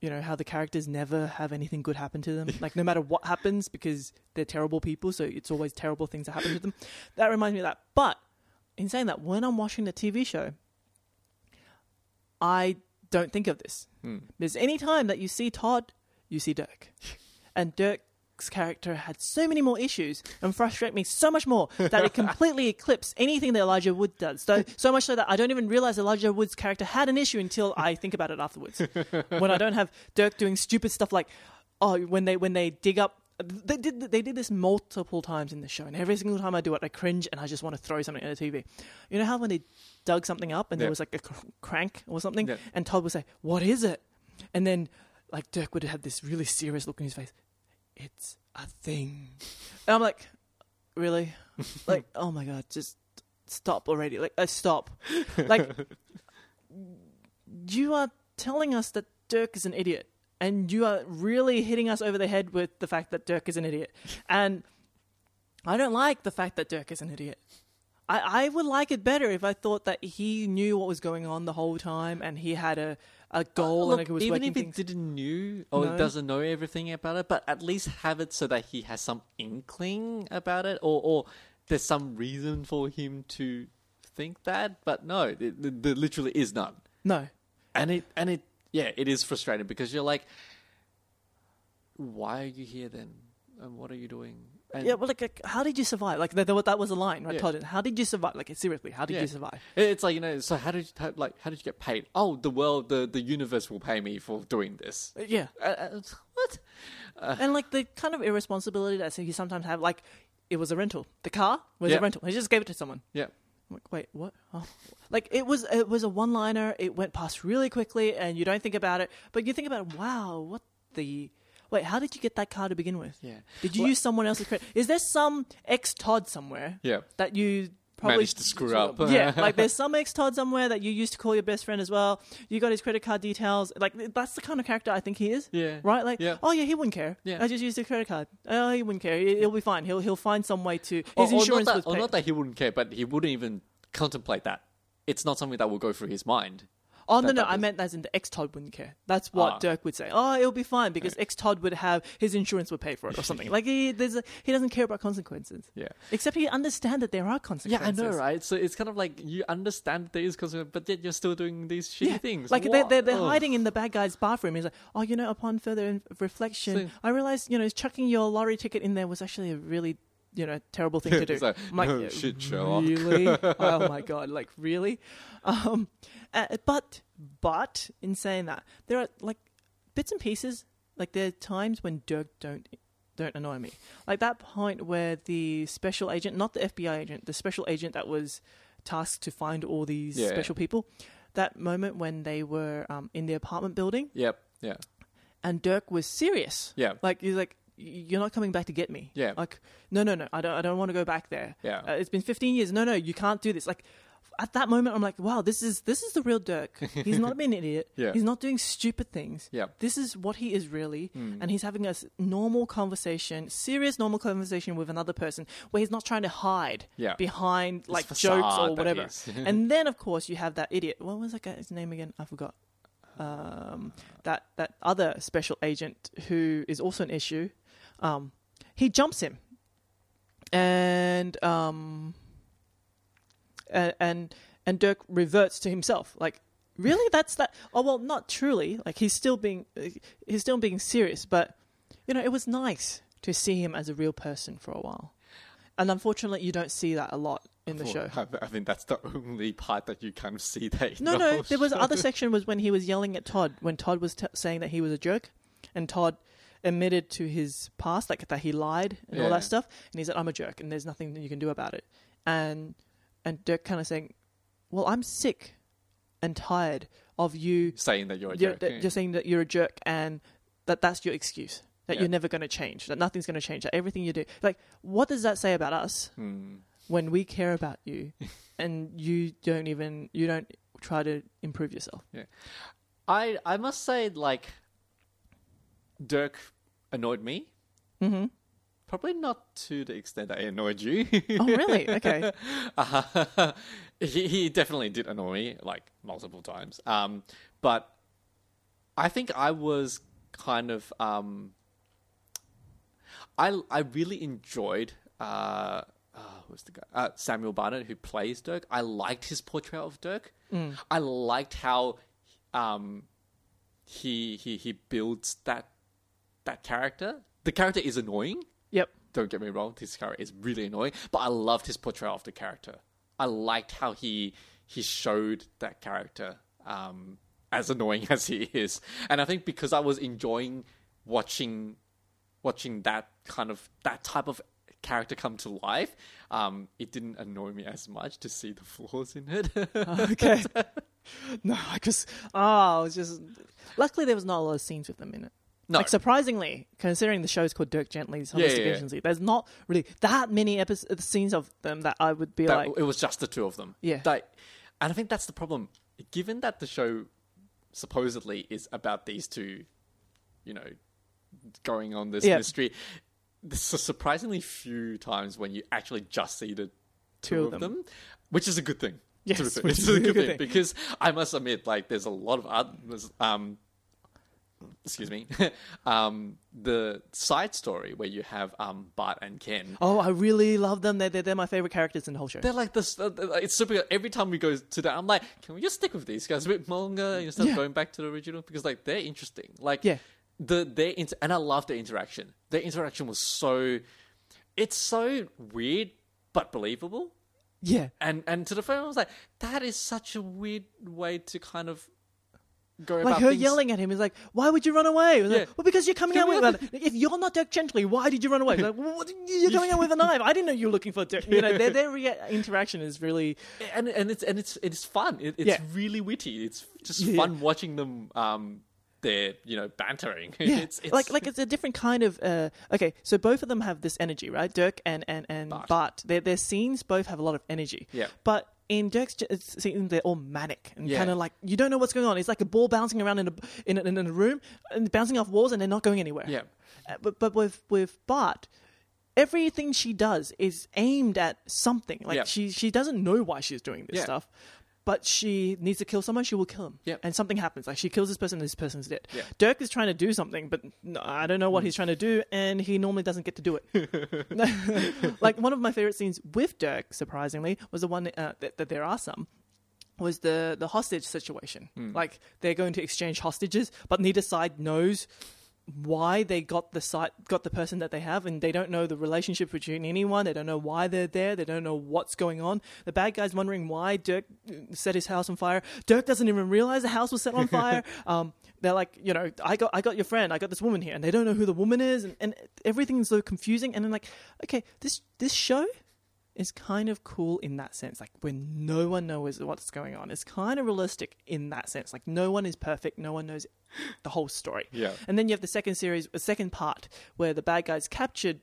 Speaker 1: You know how the characters never have anything good happen to them, like no matter what happens, because they're terrible people. So it's always terrible things that happen to them. That reminds me of that. But in saying that, when I'm watching the TV show, I don't think of this. Hmm. There's any time that you see Todd, you see Dirk. And Dirk's character had so many more issues and frustrate me so much more that it completely eclipsed anything that Elijah Wood does. So, so much so that I don't even realize Elijah Wood's character had an issue until I think about it afterwards. when I don't have Dirk doing stupid stuff like, oh, when they when they dig up. They did they did this multiple times in the show, and every single time I do it, I cringe and I just want to throw something at the TV. You know how when they dug something up and there was like a cr- crank or something,
Speaker 2: Yeah.
Speaker 1: and Todd would say, "What is it?" And then like Dirk would have this really serious look in his face. It's a thing, and I'm like, really? like, oh my god, just stop already! Like, uh, stop! Like, you are telling us that Dirk is an idiot, and you are really hitting us over the head with the fact that Dirk is an idiot, and I don't like the fact that Dirk is an idiot. I, I would like it better if I thought that he knew what was going on the whole time and he had a, a uh, goal
Speaker 2: Look,
Speaker 1: and he was
Speaker 2: even if he
Speaker 1: things.
Speaker 2: didn't knew or
Speaker 1: No.
Speaker 2: doesn't know everything about it, but at least have it so that he has some inkling about it, or or there's some reason for him to think that. But no, there- there literally is none.
Speaker 1: No,
Speaker 2: and it and it yeah it is frustrating because you're like why are you here then and what are you doing and
Speaker 1: yeah, well, like, like, how did you survive? Like, that, that was a line, right?
Speaker 2: Yeah.
Speaker 1: Todd, how did you survive? Like, seriously, how did
Speaker 2: Yeah.
Speaker 1: you survive?
Speaker 2: it's like you know so how did you how, like how did you get paid oh the world the the universe will pay me for doing this
Speaker 1: Uh, Yeah,
Speaker 2: uh, uh, what
Speaker 1: and like the kind of irresponsibility that you sometimes have, like, it was a rental. The car was
Speaker 2: Yeah.
Speaker 1: a rental. He just gave it to someone.
Speaker 2: yeah
Speaker 1: I'm like, wait, what? Oh. Like it was, it was a one-liner. It went past really quickly, and you don't think about it. But you think about, wow, what the? Wait, how did you get that car to begin with?
Speaker 2: Yeah.
Speaker 1: Did you
Speaker 2: Well-
Speaker 1: use someone else's credit? Is there some ex Todd somewhere?
Speaker 2: Yeah.
Speaker 1: That you probably
Speaker 2: Managed to screw up.
Speaker 1: yeah, like there's some ex Todd somewhere that you used to call your best friend as well. You got his credit card details. Like that's the kind of character I think he is.
Speaker 2: Yeah.
Speaker 1: Right. Like,
Speaker 2: Yeah.
Speaker 1: oh yeah, he wouldn't care.
Speaker 2: Yeah.
Speaker 1: I just used his credit card. Oh, he wouldn't care. He- He'll be fine. He'll he'll find some way to. His
Speaker 2: or, or not
Speaker 1: insurance
Speaker 2: that,
Speaker 1: was
Speaker 2: or not that he wouldn't care but he wouldn't even contemplate that it's not something that will go through his mind.
Speaker 1: Oh no
Speaker 2: That-
Speaker 1: no,
Speaker 2: that
Speaker 1: I
Speaker 2: was-
Speaker 1: meant as in the ex Todd wouldn't care. That's what
Speaker 2: Ah.
Speaker 1: Dirk would say. Oh, it'll be fine because ex Todd would have his insurance would pay for it or something. like he there's a, he doesn't care about consequences.
Speaker 2: Yeah.
Speaker 1: Except he understand that there are consequences.
Speaker 2: Yeah, I know, right? So it's kind of like you understand there is consequence, but yet you're still doing these shitty
Speaker 1: Yeah,
Speaker 2: things.
Speaker 1: like they're, they're, they're hiding in the bad guy's bathroom. He's like, oh, you know, upon further reflection,
Speaker 2: So-
Speaker 1: I realized, you know, chucking your lottery ticket in there was actually a really, you know, terrible thing to do.
Speaker 2: Like,
Speaker 1: like,
Speaker 2: "Oh,
Speaker 1: "Uh,
Speaker 2: shit, Sherlock."
Speaker 1: Really? oh my god! Like really? Um, uh, but but in saying that, there are like bits and pieces. Like there are times when Dirk don't don't annoy me. Like that point where the special agent, not the FBI agent, the special agent that was tasked to find all these
Speaker 2: Yeah.
Speaker 1: special people. That moment when they were um, in the apartment building
Speaker 2: Yep. Yeah.
Speaker 1: and Dirk was serious.
Speaker 2: Yeah.
Speaker 1: Like he's like, "You're not coming back to get me."
Speaker 2: Yeah.
Speaker 1: Like, no, no, no. I don't. I don't want to go back there.
Speaker 2: Yeah.
Speaker 1: Uh, it's been 15 years. No, no. You can't do this. Like, at that moment, I'm like, wow, this is this is the real Dirk. He's not being an idiot.
Speaker 2: Yeah.
Speaker 1: He's not doing stupid things.
Speaker 2: Yeah.
Speaker 1: This is what he is really,
Speaker 2: Hmm.
Speaker 1: and he's having a normal conversation, serious normal conversation with another person, where he's not trying to hide
Speaker 2: Yeah.
Speaker 1: behind like jokes or whatever. and then, of course, you have that idiot. What was that guy's name again? I forgot. Um, that that other special agent who is also an issue. Um, he jumps him, and um, and and, and Dirk reverts to himself. Like, really? That's that? Oh well, not truly. Like he's still being he's still being serious, but you know, it was nice to see him as a real person for a while. And unfortunately, you don't see that a lot in the show.
Speaker 2: I, I think that's the only part that you kind of see that.
Speaker 1: No, no. There was other section was when he was yelling at Todd when Todd was t- saying that he was a jerk, and Todd admitted to his past, like that he lied and all
Speaker 2: Yeah.
Speaker 1: that stuff, and he said, "I'm a jerk, and there's nothing that you can do about it." And and Dirk kind of saying, "Well, I'm sick and tired of you
Speaker 2: saying that you're a
Speaker 1: you're,
Speaker 2: jerk.
Speaker 1: that-
Speaker 2: yeah.
Speaker 1: just saying that you're a jerk and that that's your excuse." That
Speaker 2: Yeah.
Speaker 1: you're never going to change. That nothing's going to change. That everything you do, like, what does that say about us
Speaker 2: Hmm.
Speaker 1: when we care about you, and you don't even you don't try to improve yourself? Yeah.
Speaker 2: I I must say, like, Dirk annoyed me.
Speaker 1: Mm-hmm.
Speaker 2: Probably not to the extent that I annoyed you.
Speaker 1: Oh, really? Okay.
Speaker 2: Uh, he he definitely did annoy me like multiple times. Um, but I think I was kind of um, I I really enjoyed uh, uh who's the guy uh, Samuel Barnett who plays Dirk. I liked his portrayal of Dirk. I liked how um he he he builds that that character. The character is annoying
Speaker 1: Yep.
Speaker 2: don't get me wrong, this character is really annoying, but I loved his portrayal of the character. I liked how he he showed that character um, as annoying as he is, and I think because I was enjoying watching watching that kind of that type of character come to life, um, it didn't annoy me as much to see the flaws in it.
Speaker 1: Okay. no, because oh, it was just. Luckily, there was not a lot of scenes with them in it.
Speaker 2: No.
Speaker 1: Like surprisingly, considering the show's called Dirk Gently's
Speaker 2: Yeah, yeah, yeah.
Speaker 1: Investigations, there's not really that many episodes, scenes of them that I would be
Speaker 2: that,
Speaker 1: like,
Speaker 2: it was just the two of them.
Speaker 1: Yeah.
Speaker 2: And I think that's the problem. Given that the show supposedly is about these two, you know, going on this
Speaker 1: Yeah.
Speaker 2: mystery, there's a surprisingly few times when you actually just see the two,
Speaker 1: Two
Speaker 2: of them.
Speaker 1: them.
Speaker 2: which is a good thing.
Speaker 1: Yes,
Speaker 2: to be fair.
Speaker 1: which is
Speaker 2: a good, thing,
Speaker 1: thing.
Speaker 2: because I must admit, like, there's a lot of others. Um, excuse me, um, the side story where you have um, Bart and Ken.
Speaker 1: oh, I really love them. They're, they're, they're my favorite characters in the whole show.
Speaker 2: They're like this. Uh, it's super. Every time we go to that, I'm like, can we just stick with these guys a bit longer instead
Speaker 1: Yeah.
Speaker 2: of going back to the original? Because like they're interesting. Like
Speaker 1: Yeah.
Speaker 2: the their inter- and I love their interaction. Their interaction was so. It's so weird but believable.
Speaker 1: Yeah.
Speaker 2: And and to the film, I was like, that is such a weird way to kind of go
Speaker 1: Like
Speaker 2: about
Speaker 1: her
Speaker 2: things.
Speaker 1: yelling at him is like, "Why would you run away?" Like,
Speaker 2: Yeah.
Speaker 1: well, because you're coming out
Speaker 2: Coming
Speaker 1: with
Speaker 2: out
Speaker 1: a If you're not Dirk Gently, why did you run away? It's like, well, what, you're coming out with a knife. I didn't know you were looking for Dirk. You know, their their rea- interaction is really
Speaker 2: and and it's and it's it's fun. It, it's
Speaker 1: Yeah.
Speaker 2: really witty. It's just
Speaker 1: Yeah.
Speaker 2: fun watching them. Um, they're you know bantering.
Speaker 1: Yeah,
Speaker 2: it's, it's
Speaker 1: like like it's a different kind of. Uh, okay, so both of them have this energy, right? Dirk and and and
Speaker 2: Bart.
Speaker 1: Bart. Their their scenes both have a lot of energy.
Speaker 2: Yeah.
Speaker 1: But in Dirk's j- scenes, they're all manic and
Speaker 2: Yeah.
Speaker 1: kind of like you don't know what's going on. It's like a ball bouncing around in a in a, in a room and bouncing off walls, and they're not going anywhere.
Speaker 2: Yeah.
Speaker 1: Uh, but but with with Bart. Everything she does is aimed at something. Like
Speaker 2: Yeah.
Speaker 1: she she doesn't know why she's doing this
Speaker 2: Yeah.
Speaker 1: stuff, but she needs to kill someone, she will kill him.
Speaker 2: Yep.
Speaker 1: And something happens. Like she kills this person, and this person's dead.
Speaker 2: Yeah.
Speaker 1: Dirk is trying to do something, but no, I don't know what he's trying to do, and he normally doesn't get to do it. like one of my favorite scenes with Dirk, surprisingly, was the one uh, that, that there are some. Was the the hostage situation? Like they're going to exchange hostages, but neither side knows why they got the site got the person that they have and they don't know the relationship between anyone. They don't know why they're there. They don't know what's going on. The bad guy's wondering why dirk set his house on fire. Dirk doesn't even realize the house was set on fire. Um, they're like you know i got i got your friend. I got this woman here. And they don't know who the woman is and, and everything's so confusing. And then like okay this this show is kind of cool in that sense. Like when no one knows what's going on, it's kind of realistic in that sense. Like no one is perfect, no one knows the whole story.
Speaker 2: Yeah.
Speaker 1: And then you have the second series, the second part where the bad guys captured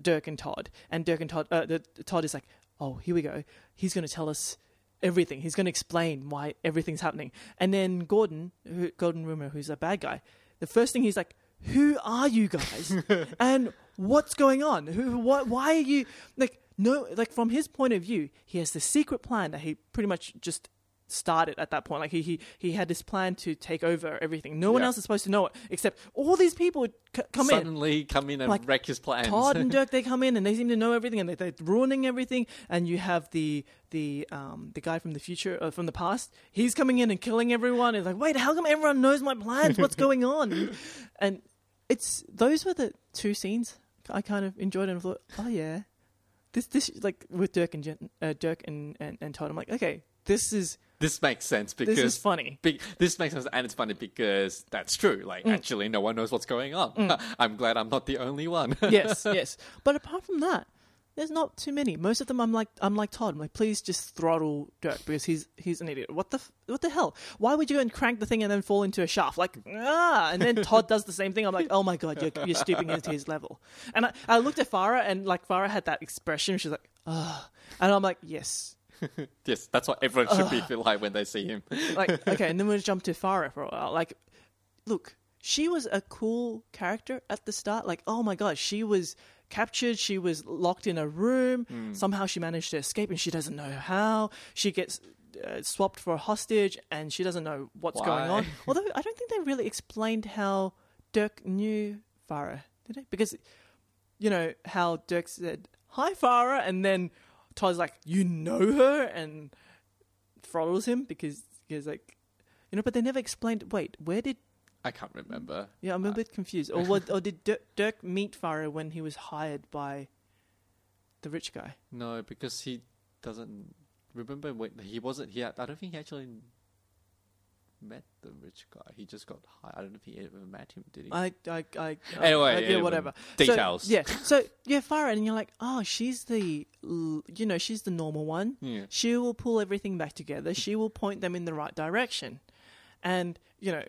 Speaker 1: Dirk and Todd, and Dirk and Todd, uh, the, Todd is like, oh, here we go. He's going to tell us everything. He's going to explain why everything's happening. And then Gordon, who, Gordon Rimmer, who's a bad guy, the first thing he's like, who are you guys? and what's going on? Who? What? Why are you like? No, like from his point of view, he has the secret plan that he pretty much just started at that point. Like he he, he had this plan to take over everything. No one
Speaker 2: Yeah.
Speaker 1: else is supposed to know it except all these people would c- come in.
Speaker 2: Suddenly come in and
Speaker 1: Like,
Speaker 2: wreck his plans.
Speaker 1: Todd and Dirk, they come in and they seem to know everything, and they, they're ruining everything. And you have the the um the guy from the future, uh, from the past. He's coming in and killing everyone. It's like, wait, how come everyone knows my plans? What's going on? And it's those were the two scenes I kind of enjoyed and thought, oh yeah, this this like with Dirk and Jen, uh, Dirk and, and and Todd. I'm like, okay, this is
Speaker 2: this makes sense because
Speaker 1: this is funny.
Speaker 2: Be- this makes sense, and it's funny because that's true. Like,
Speaker 1: Mm.
Speaker 2: actually, no one knows what's going on. I'm glad I'm not the only one.
Speaker 1: yes, yes. But apart from that, there's not too many. Most of them, I'm like, I'm like Todd. I'm like, please just throttle Dirk because he's he's an idiot. What the f- what the hell? Why would you go and crank the thing and then fall into a shaft? Like ah, and then Todd does the same thing. I'm like, oh my god, you're, you're stooping into his level. And I, I looked at Farah and like Farah had that expression. She's like, ah, and I'm like, yes.
Speaker 2: yes, that's what everyone should be feel like when they see him.
Speaker 1: like okay, and then we'll jump to Farah for a while. Like, look, she was a cool character at the start. Like, oh my god, she was captured. She was locked in a room. Somehow she managed to escape, and she doesn't know how. She gets uh, swapped for a hostage, and she doesn't know what's going on. Although I don't think they really explained how Dirk knew Farah, did they? Because you know how Dirk said hi Farah, and then Todd's like, "You know her," and throttles him because he's like, you know. But they never explained. Wait, where did?
Speaker 2: I can't remember.
Speaker 1: Yeah, I'm a uh, bit confused. Or what? Or did Dirk, Dirk meet Farah when he was hired by the rich guy?
Speaker 2: No, because he doesn't remember when he wasn't. He had, I don't think he actually met the rich guy. He just got high. I don't know if he ever met him. Did he?
Speaker 1: I, I, I.
Speaker 2: Uh, anyway,
Speaker 1: I- yeah,
Speaker 2: anyway,
Speaker 1: whatever.
Speaker 2: details.
Speaker 1: So, yeah. So yeah, Farah, and you're like, oh, she's the, you know, she's the normal one.
Speaker 2: Yeah.
Speaker 1: She will pull everything back together. She will point them in the right direction, and you know.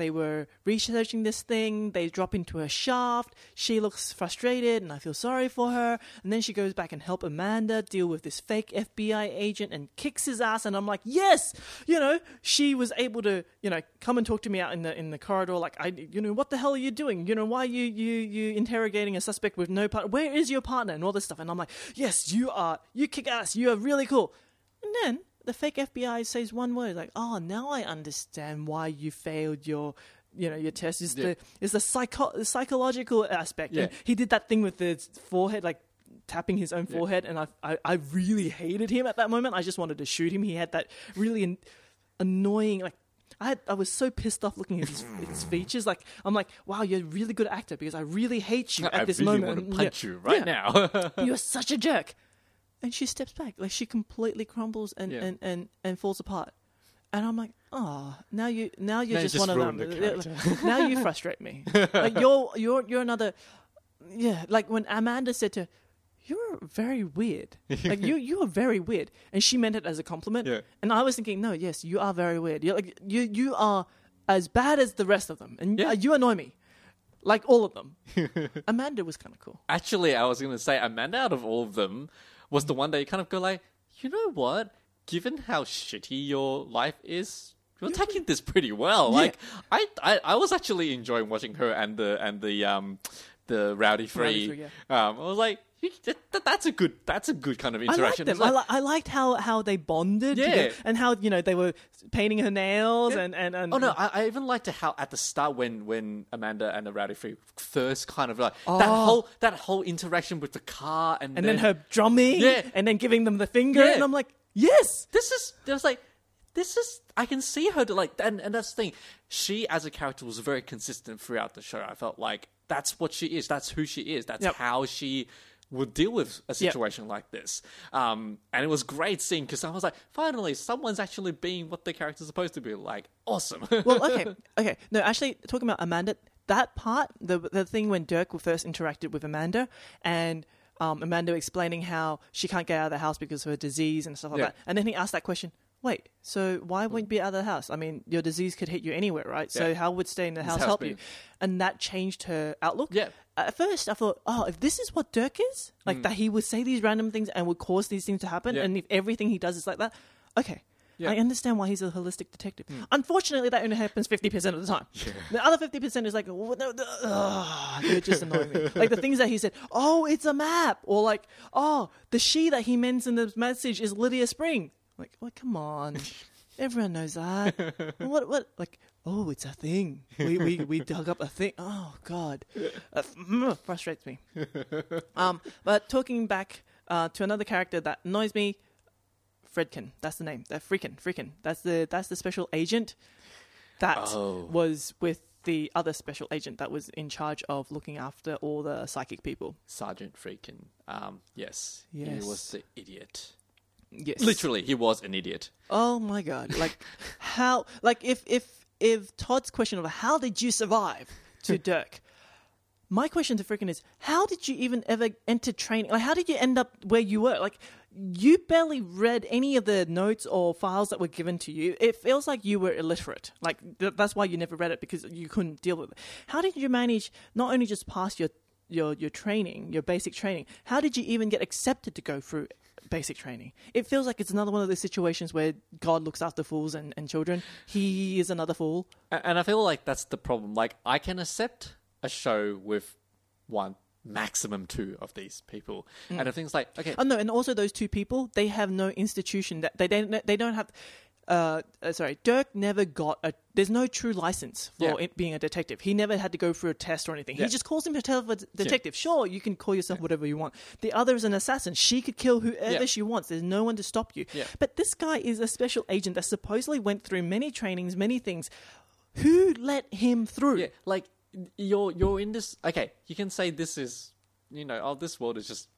Speaker 1: They were researching this thing. They drop into a shaft. She looks frustrated, and I feel sorry for her. And then she goes back and help Amanda deal with this fake FBI agent and kicks his ass. And I'm like, yes, you know, she was able to, you know, come and talk to me out in the in the corridor. Like, I, you know, what the hell are you doing? You know, why you you you interrogating a suspect with no partner? Where is your partner? And all this stuff. And I'm like, yes, you are. You kick ass. You are really cool. And then the fake FBI says one word like, "Oh, now I understand why you failed your." You know your test is
Speaker 2: Yeah.
Speaker 1: the is the psycho the psychological aspect. And
Speaker 2: Yeah.
Speaker 1: he did that thing with the forehead, like tapping his own forehead, and I, I I really hated him at that moment. I just wanted to shoot him. He had that really an, annoying like. I, had, I was so pissed off looking at his, his features. Like I'm like, wow, you're a really good actor because I really hate you at
Speaker 2: I
Speaker 1: this
Speaker 2: really
Speaker 1: moment.
Speaker 2: want to
Speaker 1: Yeah.
Speaker 2: punch you right
Speaker 1: Yeah.
Speaker 2: now.
Speaker 1: You're such a jerk. And she steps back. Like she completely crumbles and,
Speaker 2: Yeah.
Speaker 1: and, and, and falls apart. And I'm like, oh, now you now you're
Speaker 2: Now you
Speaker 1: just,
Speaker 2: just
Speaker 1: one of them.
Speaker 2: the
Speaker 1: like, now you frustrate me. like you're you're you're another yeah, like when Amanda said to her, You're very weird. Like you you are very weird. And she meant it as a compliment.
Speaker 2: Yeah.
Speaker 1: And I was thinking, no, yes, you are very weird. You're like you you are as bad as the rest of them. And
Speaker 2: Yeah.
Speaker 1: you annoy me. Like all of them. Amanda was kind of cool.
Speaker 2: Actually, I was going to say Amanda out of all of them was the one that you kind of go like, you know what? Given how shitty your life is, you're taking this pretty well.
Speaker 1: Yeah.
Speaker 2: Like I, I, I was actually enjoying watching her and the and the um the rowdy free.
Speaker 1: Free,
Speaker 2: Um, I was like, that- that's a good. That's a good kind of interaction.
Speaker 1: I
Speaker 2: liked. Like-
Speaker 1: I, li- I liked how, how they bonded
Speaker 2: Yeah.
Speaker 1: together and how you know they were painting her nails and, and, and
Speaker 2: Oh no! I, I even liked how at the start when when Amanda and the Rowdy Free first kind of like that
Speaker 1: Oh.
Speaker 2: whole that whole interaction with the car and
Speaker 1: and then her drumming
Speaker 2: Yeah.
Speaker 1: and then giving them the finger
Speaker 2: Yeah.
Speaker 1: and I'm like yes
Speaker 2: this is there's like this is I can see her to like and and that's the thing. She as a character was very consistent throughout the show. I felt like that's what she is. That's who she is. That's
Speaker 1: Yep.
Speaker 2: how she would deal with a
Speaker 1: Yep.
Speaker 2: situation like this. Um, and it was great seeing because I was like, finally, someone's actually being what the character's supposed to be. Like, awesome.
Speaker 1: well okay okay no actually talking about Amanda that part the the thing when Dirk first interacted with Amanda and um, Amanda explaining how she can't get out of the house because of her disease and stuff like
Speaker 2: Yeah.
Speaker 1: that and then he asked that question wait so why won't you be out of the house I mean your disease could hit you anywhere right so
Speaker 2: Yeah.
Speaker 1: how would staying in the house
Speaker 2: house
Speaker 1: help
Speaker 2: being-
Speaker 1: you and that changed her outlook
Speaker 2: Yeah.
Speaker 1: at first I thought, oh, if this is what Dirk is, like that he would say these random things and would cause these things to happen,
Speaker 2: Mm. Yeah.
Speaker 1: and if everything he does is like that, okay.
Speaker 2: Yeah.
Speaker 1: I understand why he's a holistic detective.
Speaker 2: Hmm.
Speaker 1: Unfortunately, that only happens fifty percent of the time. The other fifty percent is like, "What no, no, ugh," you're just annoying me. Like the things that he said, oh, it's a map, or like, oh, the she that he meant in the message is Lydia Spring. Like, well, come on, everyone knows that. what, what, like, oh, it's a thing. We we we dug up a thing. Oh God, uh, mm, frustrates me. Um, but talking back uh, to another character that annoys me, Friedkin. That's the name. That freaking freaking. That's the that's the special agent that
Speaker 2: Oh.
Speaker 1: was with the other special agent that was in charge of looking after all the psychic people.
Speaker 2: Sergeant Friedkin. Um, yes,
Speaker 1: Yes.
Speaker 2: he was the idiot.
Speaker 1: Yes,
Speaker 2: Literally, he was an idiot.
Speaker 1: Oh my god! Like how? Like if if if Todd's question of how did you survive to Dirk, my question to Friedkin is how did you even ever enter training? Like how did you end up where you were? Like you barely read any of the notes or files that were given to you. It feels like you were illiterate. Like th- that's why you never read it because you couldn't deal with it. How did you manage not only just pass your your your training, your basic training? How did you even get accepted to go through basic training? It feels like it's another one of those situations where God looks after fools and, and children. He is another fool.
Speaker 2: And I feel like that's the problem. Like, I can accept a show with one, maximum two of these people. Mm. And the thing's like, okay,
Speaker 1: Oh no, and also those two people, they have no institution that they don't they don't have. Uh, uh, sorry, Dirk never got a. There's no true license for
Speaker 2: Yeah.
Speaker 1: it being a detective. He never had to go through a test or anything.
Speaker 2: Yeah.
Speaker 1: He just calls himself a detective. Sure, you can call yourself whatever you want. The other is an assassin. She could kill whoever
Speaker 2: Yeah.
Speaker 1: she wants. There's no one to stop you.
Speaker 2: Yeah.
Speaker 1: But this guy is a special agent that supposedly went through many trainings, many things. Who let him through?
Speaker 2: yeah, like, you're, you're in this. Okay, you can say this is, you know, oh, this world is just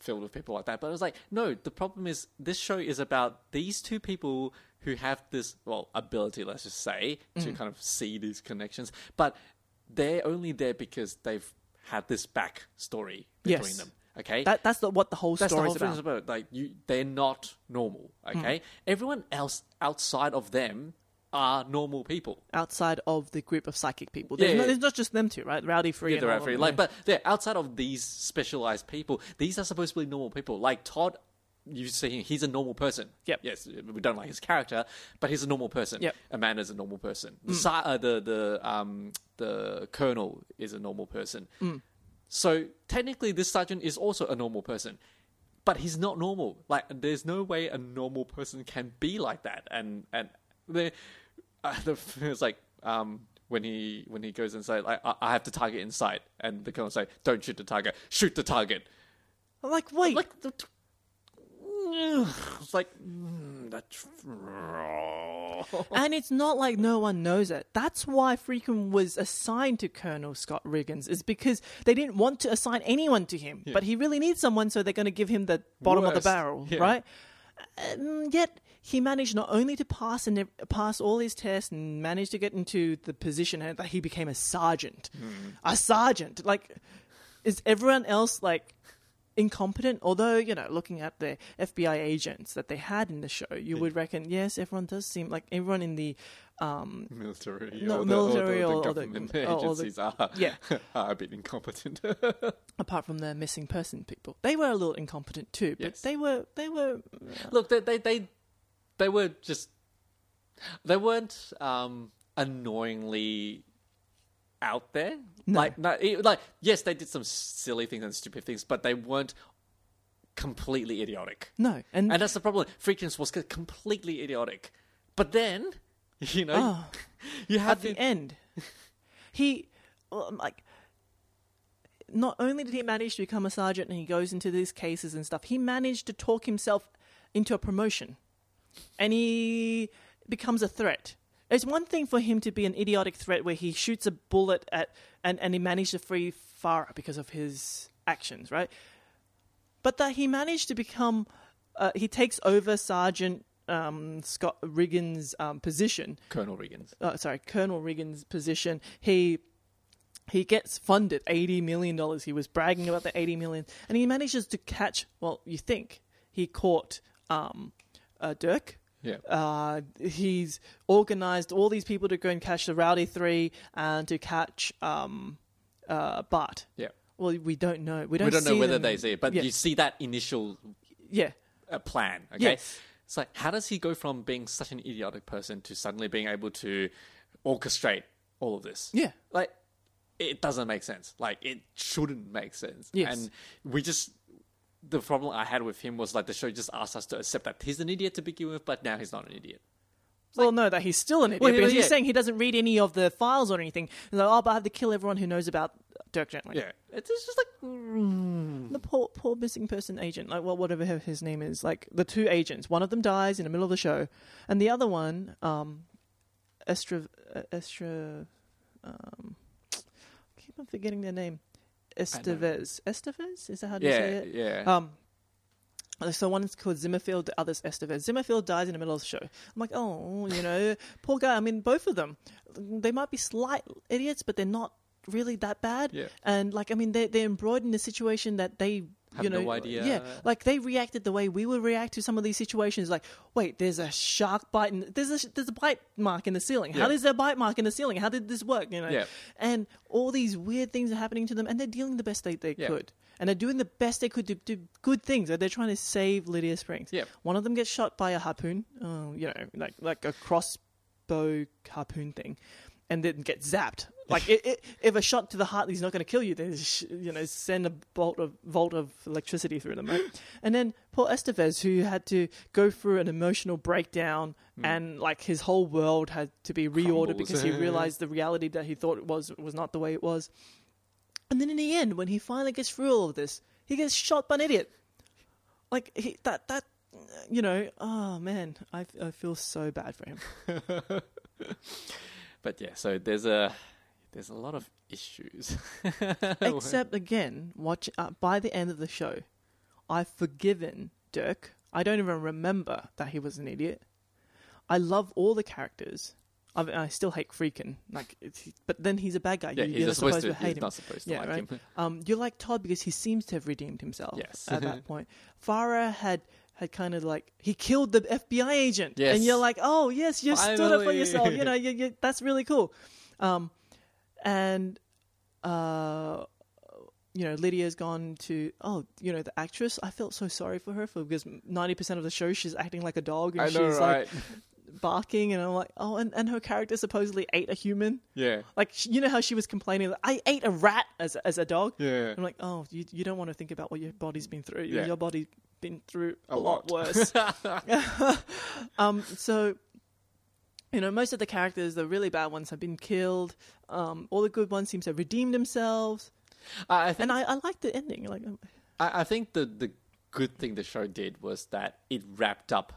Speaker 2: filled with people like that. But I was like, no, the problem is this show is about these two people who have this, well, ability, let's just say,
Speaker 1: Mm.
Speaker 2: to kind of see these connections. But they're only there because they've had this back story between
Speaker 1: Yes.
Speaker 2: them. Okay,
Speaker 1: That, that's the, what the whole
Speaker 2: That's the
Speaker 1: story
Speaker 2: whole
Speaker 1: is about.
Speaker 2: about. Like you, they're not normal. Okay, everyone else outside of them are normal people.
Speaker 1: outside of the group of psychic people. There's,
Speaker 2: Yeah,
Speaker 1: no, there's not just them two, right? Rowdy Free
Speaker 2: Yeah, they're free. Like, but they're outside of these specialized people. These are supposed to be normal people. Like Todd, you see, he's a normal person.
Speaker 1: Yep.
Speaker 2: Yes, we don't like his character, but he's a normal person.
Speaker 1: Yep.
Speaker 2: Amanda is a normal person.
Speaker 1: Mm.
Speaker 2: The si- uh, the the um the colonel is a normal person.
Speaker 1: Mm.
Speaker 2: So technically, this sergeant is also a normal person. But he's not normal. Like, there's no way a normal person can be like that. And and the, uh, the it's like um when he when he goes inside, like I, I have to target inside, and the colonel say, "Don't shoot the target, shoot the target."
Speaker 1: I'm like, wait,
Speaker 2: Like, it's like mm, that's.
Speaker 1: and it's not like no one knows it. That's why Friedkin was assigned to Colonel Scott Riggins, is because they didn't want to assign anyone to him, but he really needs someone, so they're going to give him the bottom of the barrel,
Speaker 2: Yeah.
Speaker 1: right? Um, yet he managed not only to pass and pass all his tests and managed to get into the position that he became a sergeant, a sergeant. Like, is everyone else like? Incompetent. Although you know, looking at the FBI agents that they had in the show, you would reckon yes, everyone does seem like everyone in the um,
Speaker 2: military,
Speaker 1: No,
Speaker 2: or the,
Speaker 1: military
Speaker 2: or
Speaker 1: or-
Speaker 2: the,
Speaker 1: or the-
Speaker 2: government
Speaker 1: or- or the-
Speaker 2: agencies are,
Speaker 1: yeah.
Speaker 2: are a bit incompetent.
Speaker 1: apart from the missing person people, they were a little incompetent too. But
Speaker 2: Yes.
Speaker 1: they were they were
Speaker 2: Look, they, they they they were just they weren't um, annoyingly out there. Like, no, it, like yes, they did some silly things and stupid things, but they weren't completely idiotic.
Speaker 1: No, and,
Speaker 2: And that's the problem. Freakness was completely idiotic. But then, you know,
Speaker 1: Oh.
Speaker 2: you have
Speaker 1: at the end, he um, like. Not only did he manage to become a sergeant and he goes into these cases and stuff, he managed to talk himself into a promotion. And he becomes a threat. It's one thing for him to be an idiotic threat where he shoots a bullet at and, and he managed to free Farah because of his actions, right? But that he managed to become uh, he takes over Sergeant um, Scott Riggins' um, position
Speaker 2: Colonel Riggins.
Speaker 1: uh, sorry, Colonel Riggins' position. He he gets funded eighty million dollars. He was bragging about the eighty million, and he manages to catch. Well, you think he caught um, uh, Dirk.
Speaker 2: Yeah.
Speaker 1: Uh, he's organized all these people to go and catch the Rowdy Three and to catch um, uh, Bart.
Speaker 2: Yeah.
Speaker 1: Well, we don't know. We don't.
Speaker 2: We don't know whether
Speaker 1: them.
Speaker 2: they see it, but
Speaker 1: yeah.
Speaker 2: you see that initial
Speaker 1: yeah.
Speaker 2: uh, plan. Okay.
Speaker 1: Yes.
Speaker 2: It's like, how does he go from being such an idiotic person to suddenly being able to orchestrate all of this?
Speaker 1: Yeah.
Speaker 2: Like, it doesn't make sense. Like, it shouldn't make sense.
Speaker 1: Yes.
Speaker 2: And we just, the problem I had with him was like the show just asked us to accept that he's an idiot to begin with, but now he's not an idiot.
Speaker 1: Well, no, that he's still an idiot
Speaker 2: Well, yeah,
Speaker 1: because he's saying he doesn't read any of the files or anything. He's like, oh, but I have to kill everyone who knows about Dirk Gently.
Speaker 2: Yeah. It's just like, mm,
Speaker 1: The poor, poor missing person agent, like well, whatever his name is, like the two agents. One of them dies in the middle of the show, and the other one, um, Estra, uh, Estra, um, I keep on forgetting their name. Estevez. Estevez? Is that how you say it?
Speaker 2: yeah.
Speaker 1: Um, so one's called Zimmerfield, the other's Estevez. Zimmerfield dies in the middle of the show. I'm like, oh, you know, poor guy. I mean, both of them, they might be slight idiots, but they're not really that bad.
Speaker 2: Yeah.
Speaker 1: And like, I mean, they're they're embroidered in a situation that they.
Speaker 2: Have
Speaker 1: you know,
Speaker 2: no idea.
Speaker 1: Yeah, like they reacted the way we would react to some of these situations. Like, wait, there's a shark bite, in, there's a there's a bite mark in the ceiling. How
Speaker 2: Yeah.
Speaker 1: is there a bite mark in the ceiling? How did this work? You know,
Speaker 2: Yeah.
Speaker 1: and all these weird things are happening to them, and they're dealing the best they, they
Speaker 2: Yeah.
Speaker 1: could, and they're doing the best they could to do good things. They're trying to save Lydia Springs.
Speaker 2: Yeah.
Speaker 1: One of them gets shot by a harpoon, uh, you know, like like a crossbow harpoon thing, and then gets zapped. Like it, it, if a shot to the heart is not going to kill you, then sh- you know send a bolt of volt of electricity through them. Right? and then Paul Estevez, who had to go through an emotional breakdown, hmm. and like his whole world had to be reordered
Speaker 2: Crumbles.
Speaker 1: because he eh? realized the reality that he thought it was was not the way it was. And then in the end, when he finally gets through all of this, he gets shot by an idiot. Like he, that that you know, oh man, I, I feel so bad for him.
Speaker 2: But yeah, so there's a there's a lot of issues.
Speaker 1: Except again, watch uh, by the end of the show, I've forgiven Dirk. I don't even remember that he was an idiot. I love all the characters. I, mean, I still hate Friedkin. Like, but then he's a bad guy.
Speaker 2: yeah,
Speaker 1: you,
Speaker 2: he's
Speaker 1: are
Speaker 2: not supposed to.
Speaker 1: hate him.
Speaker 2: not supposed to
Speaker 1: yeah,
Speaker 2: like
Speaker 1: right.
Speaker 2: him.
Speaker 1: Um, you like Todd because he seems to have redeemed himself.
Speaker 2: Yes.
Speaker 1: at that point, Farah had had kind of like he killed the FBI agent,
Speaker 2: Yes.
Speaker 1: and you're like, oh yes, you stood up for yourself. You know, you, you, that's really cool. Um, and uh, you know, Lydia's gone to oh, you know, the actress. I felt so sorry for her for because ninety percent of the show she's acting like a dog and
Speaker 2: know,
Speaker 1: she's
Speaker 2: right?
Speaker 1: like barking, and I'm like, oh, and, and her character supposedly ate a human.
Speaker 2: yeah,
Speaker 1: Like you know how she was complaining, like, I ate a rat as as a dog.
Speaker 2: yeah.
Speaker 1: I'm like, oh, you you don't want to think about what your body's been through. Your-
Speaker 2: Yeah.
Speaker 1: Your body's been through a,
Speaker 2: A
Speaker 1: lot,
Speaker 2: lot.
Speaker 1: worse. um, so you know, most of the characters, the really bad ones, have been killed. Um, all the good ones seem to have redeemed themselves,
Speaker 2: I, I think
Speaker 1: and I, I like the ending. Like, um,
Speaker 2: I, I think the the good thing the show did was that it wrapped up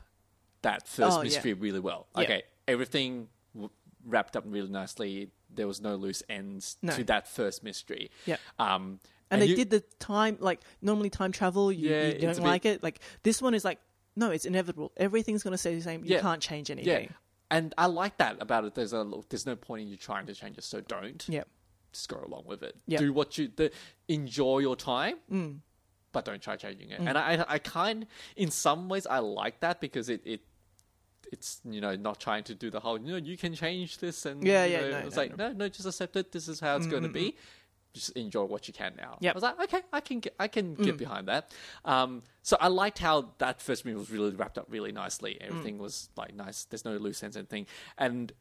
Speaker 2: that first
Speaker 1: Oh, yeah.
Speaker 2: mystery really well.
Speaker 1: Yeah.
Speaker 2: Okay, everything w- wrapped up really nicely. There was no loose ends
Speaker 1: No.
Speaker 2: to that first mystery.
Speaker 1: Yeah.
Speaker 2: Um,
Speaker 1: and, they
Speaker 2: you-
Speaker 1: did the time like normally time travel. You,
Speaker 2: Yeah,
Speaker 1: you don't
Speaker 2: a bit-
Speaker 1: like it. Like this one is like, no, it's inevitable. Everything's gonna stay the same. You
Speaker 2: Yeah.
Speaker 1: can't change anything.
Speaker 2: Yeah,
Speaker 1: anything.
Speaker 2: And I like that about it. There's a there's no point in you trying to change it, so don't.
Speaker 1: Yeah.
Speaker 2: Just go along with it.
Speaker 1: Yeah.
Speaker 2: Do what you the enjoy your time. Mm. But don't try changing it. Mm. And I, I kind, in some ways, I like that because it, it, it's you know not trying to do the whole you know you can change this and
Speaker 1: Yeah,
Speaker 2: you
Speaker 1: yeah,
Speaker 2: know,
Speaker 1: no,
Speaker 2: it's
Speaker 1: no,
Speaker 2: like no. no just accept it this is how it's going to mm, be just enjoy what you can now.
Speaker 1: Yep.
Speaker 2: I was like okay I can get I can get behind that. Um so I liked how that first movie was really wrapped up really nicely. Everything was like nice. There's no loose ends or anything and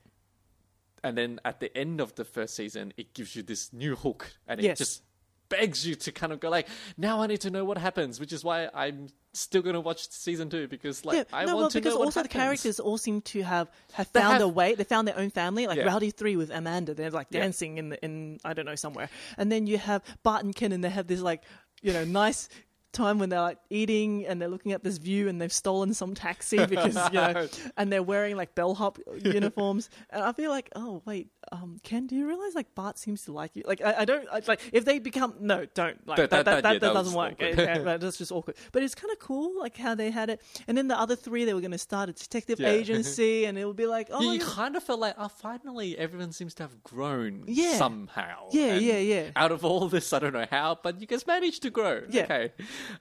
Speaker 2: and then at the end of the first season, it gives you this new hook, and it
Speaker 1: Yes.
Speaker 2: just begs you to kind of go like, now I need to know what happens, which is why I'm still going to watch season two because like
Speaker 1: yeah,
Speaker 2: I
Speaker 1: no,
Speaker 2: want
Speaker 1: well,
Speaker 2: to
Speaker 1: because
Speaker 2: know
Speaker 1: also the
Speaker 2: happens.
Speaker 1: characters all seem to have have
Speaker 2: They
Speaker 1: found
Speaker 2: have-
Speaker 1: a way. They found their own family, like
Speaker 2: Yeah.
Speaker 1: Rowdy Three with Amanda. They're like
Speaker 2: Yeah.
Speaker 1: dancing in the in I don't know somewhere, and then you have Bart and Ken, and they have this like you know nice time when they're like eating and they're looking at this view and they've stolen some taxi because you know and they're wearing like bellhop uniforms and i feel like oh wait um ken do you realize like bart seems to like you like i, I don't I, like if they become no don't like
Speaker 2: That-
Speaker 1: that
Speaker 2: that-
Speaker 1: that,
Speaker 2: that-
Speaker 1: that,
Speaker 2: yeah,
Speaker 1: that
Speaker 2: that
Speaker 1: doesn't work
Speaker 2: awkward.
Speaker 1: Okay, that's just awkward but it's kind of cool like how they had it and then the other three they were going to start a detective
Speaker 2: Yeah.
Speaker 1: agency and it would be like oh
Speaker 2: you, you kind of felt like, oh, finally, everyone seems to have grown
Speaker 1: Yeah.
Speaker 2: somehow.
Speaker 1: Yeah,
Speaker 2: And
Speaker 1: yeah, yeah.
Speaker 2: Out of all this, I don't know how, but you guys managed to grow.
Speaker 1: Yeah.
Speaker 2: Okay.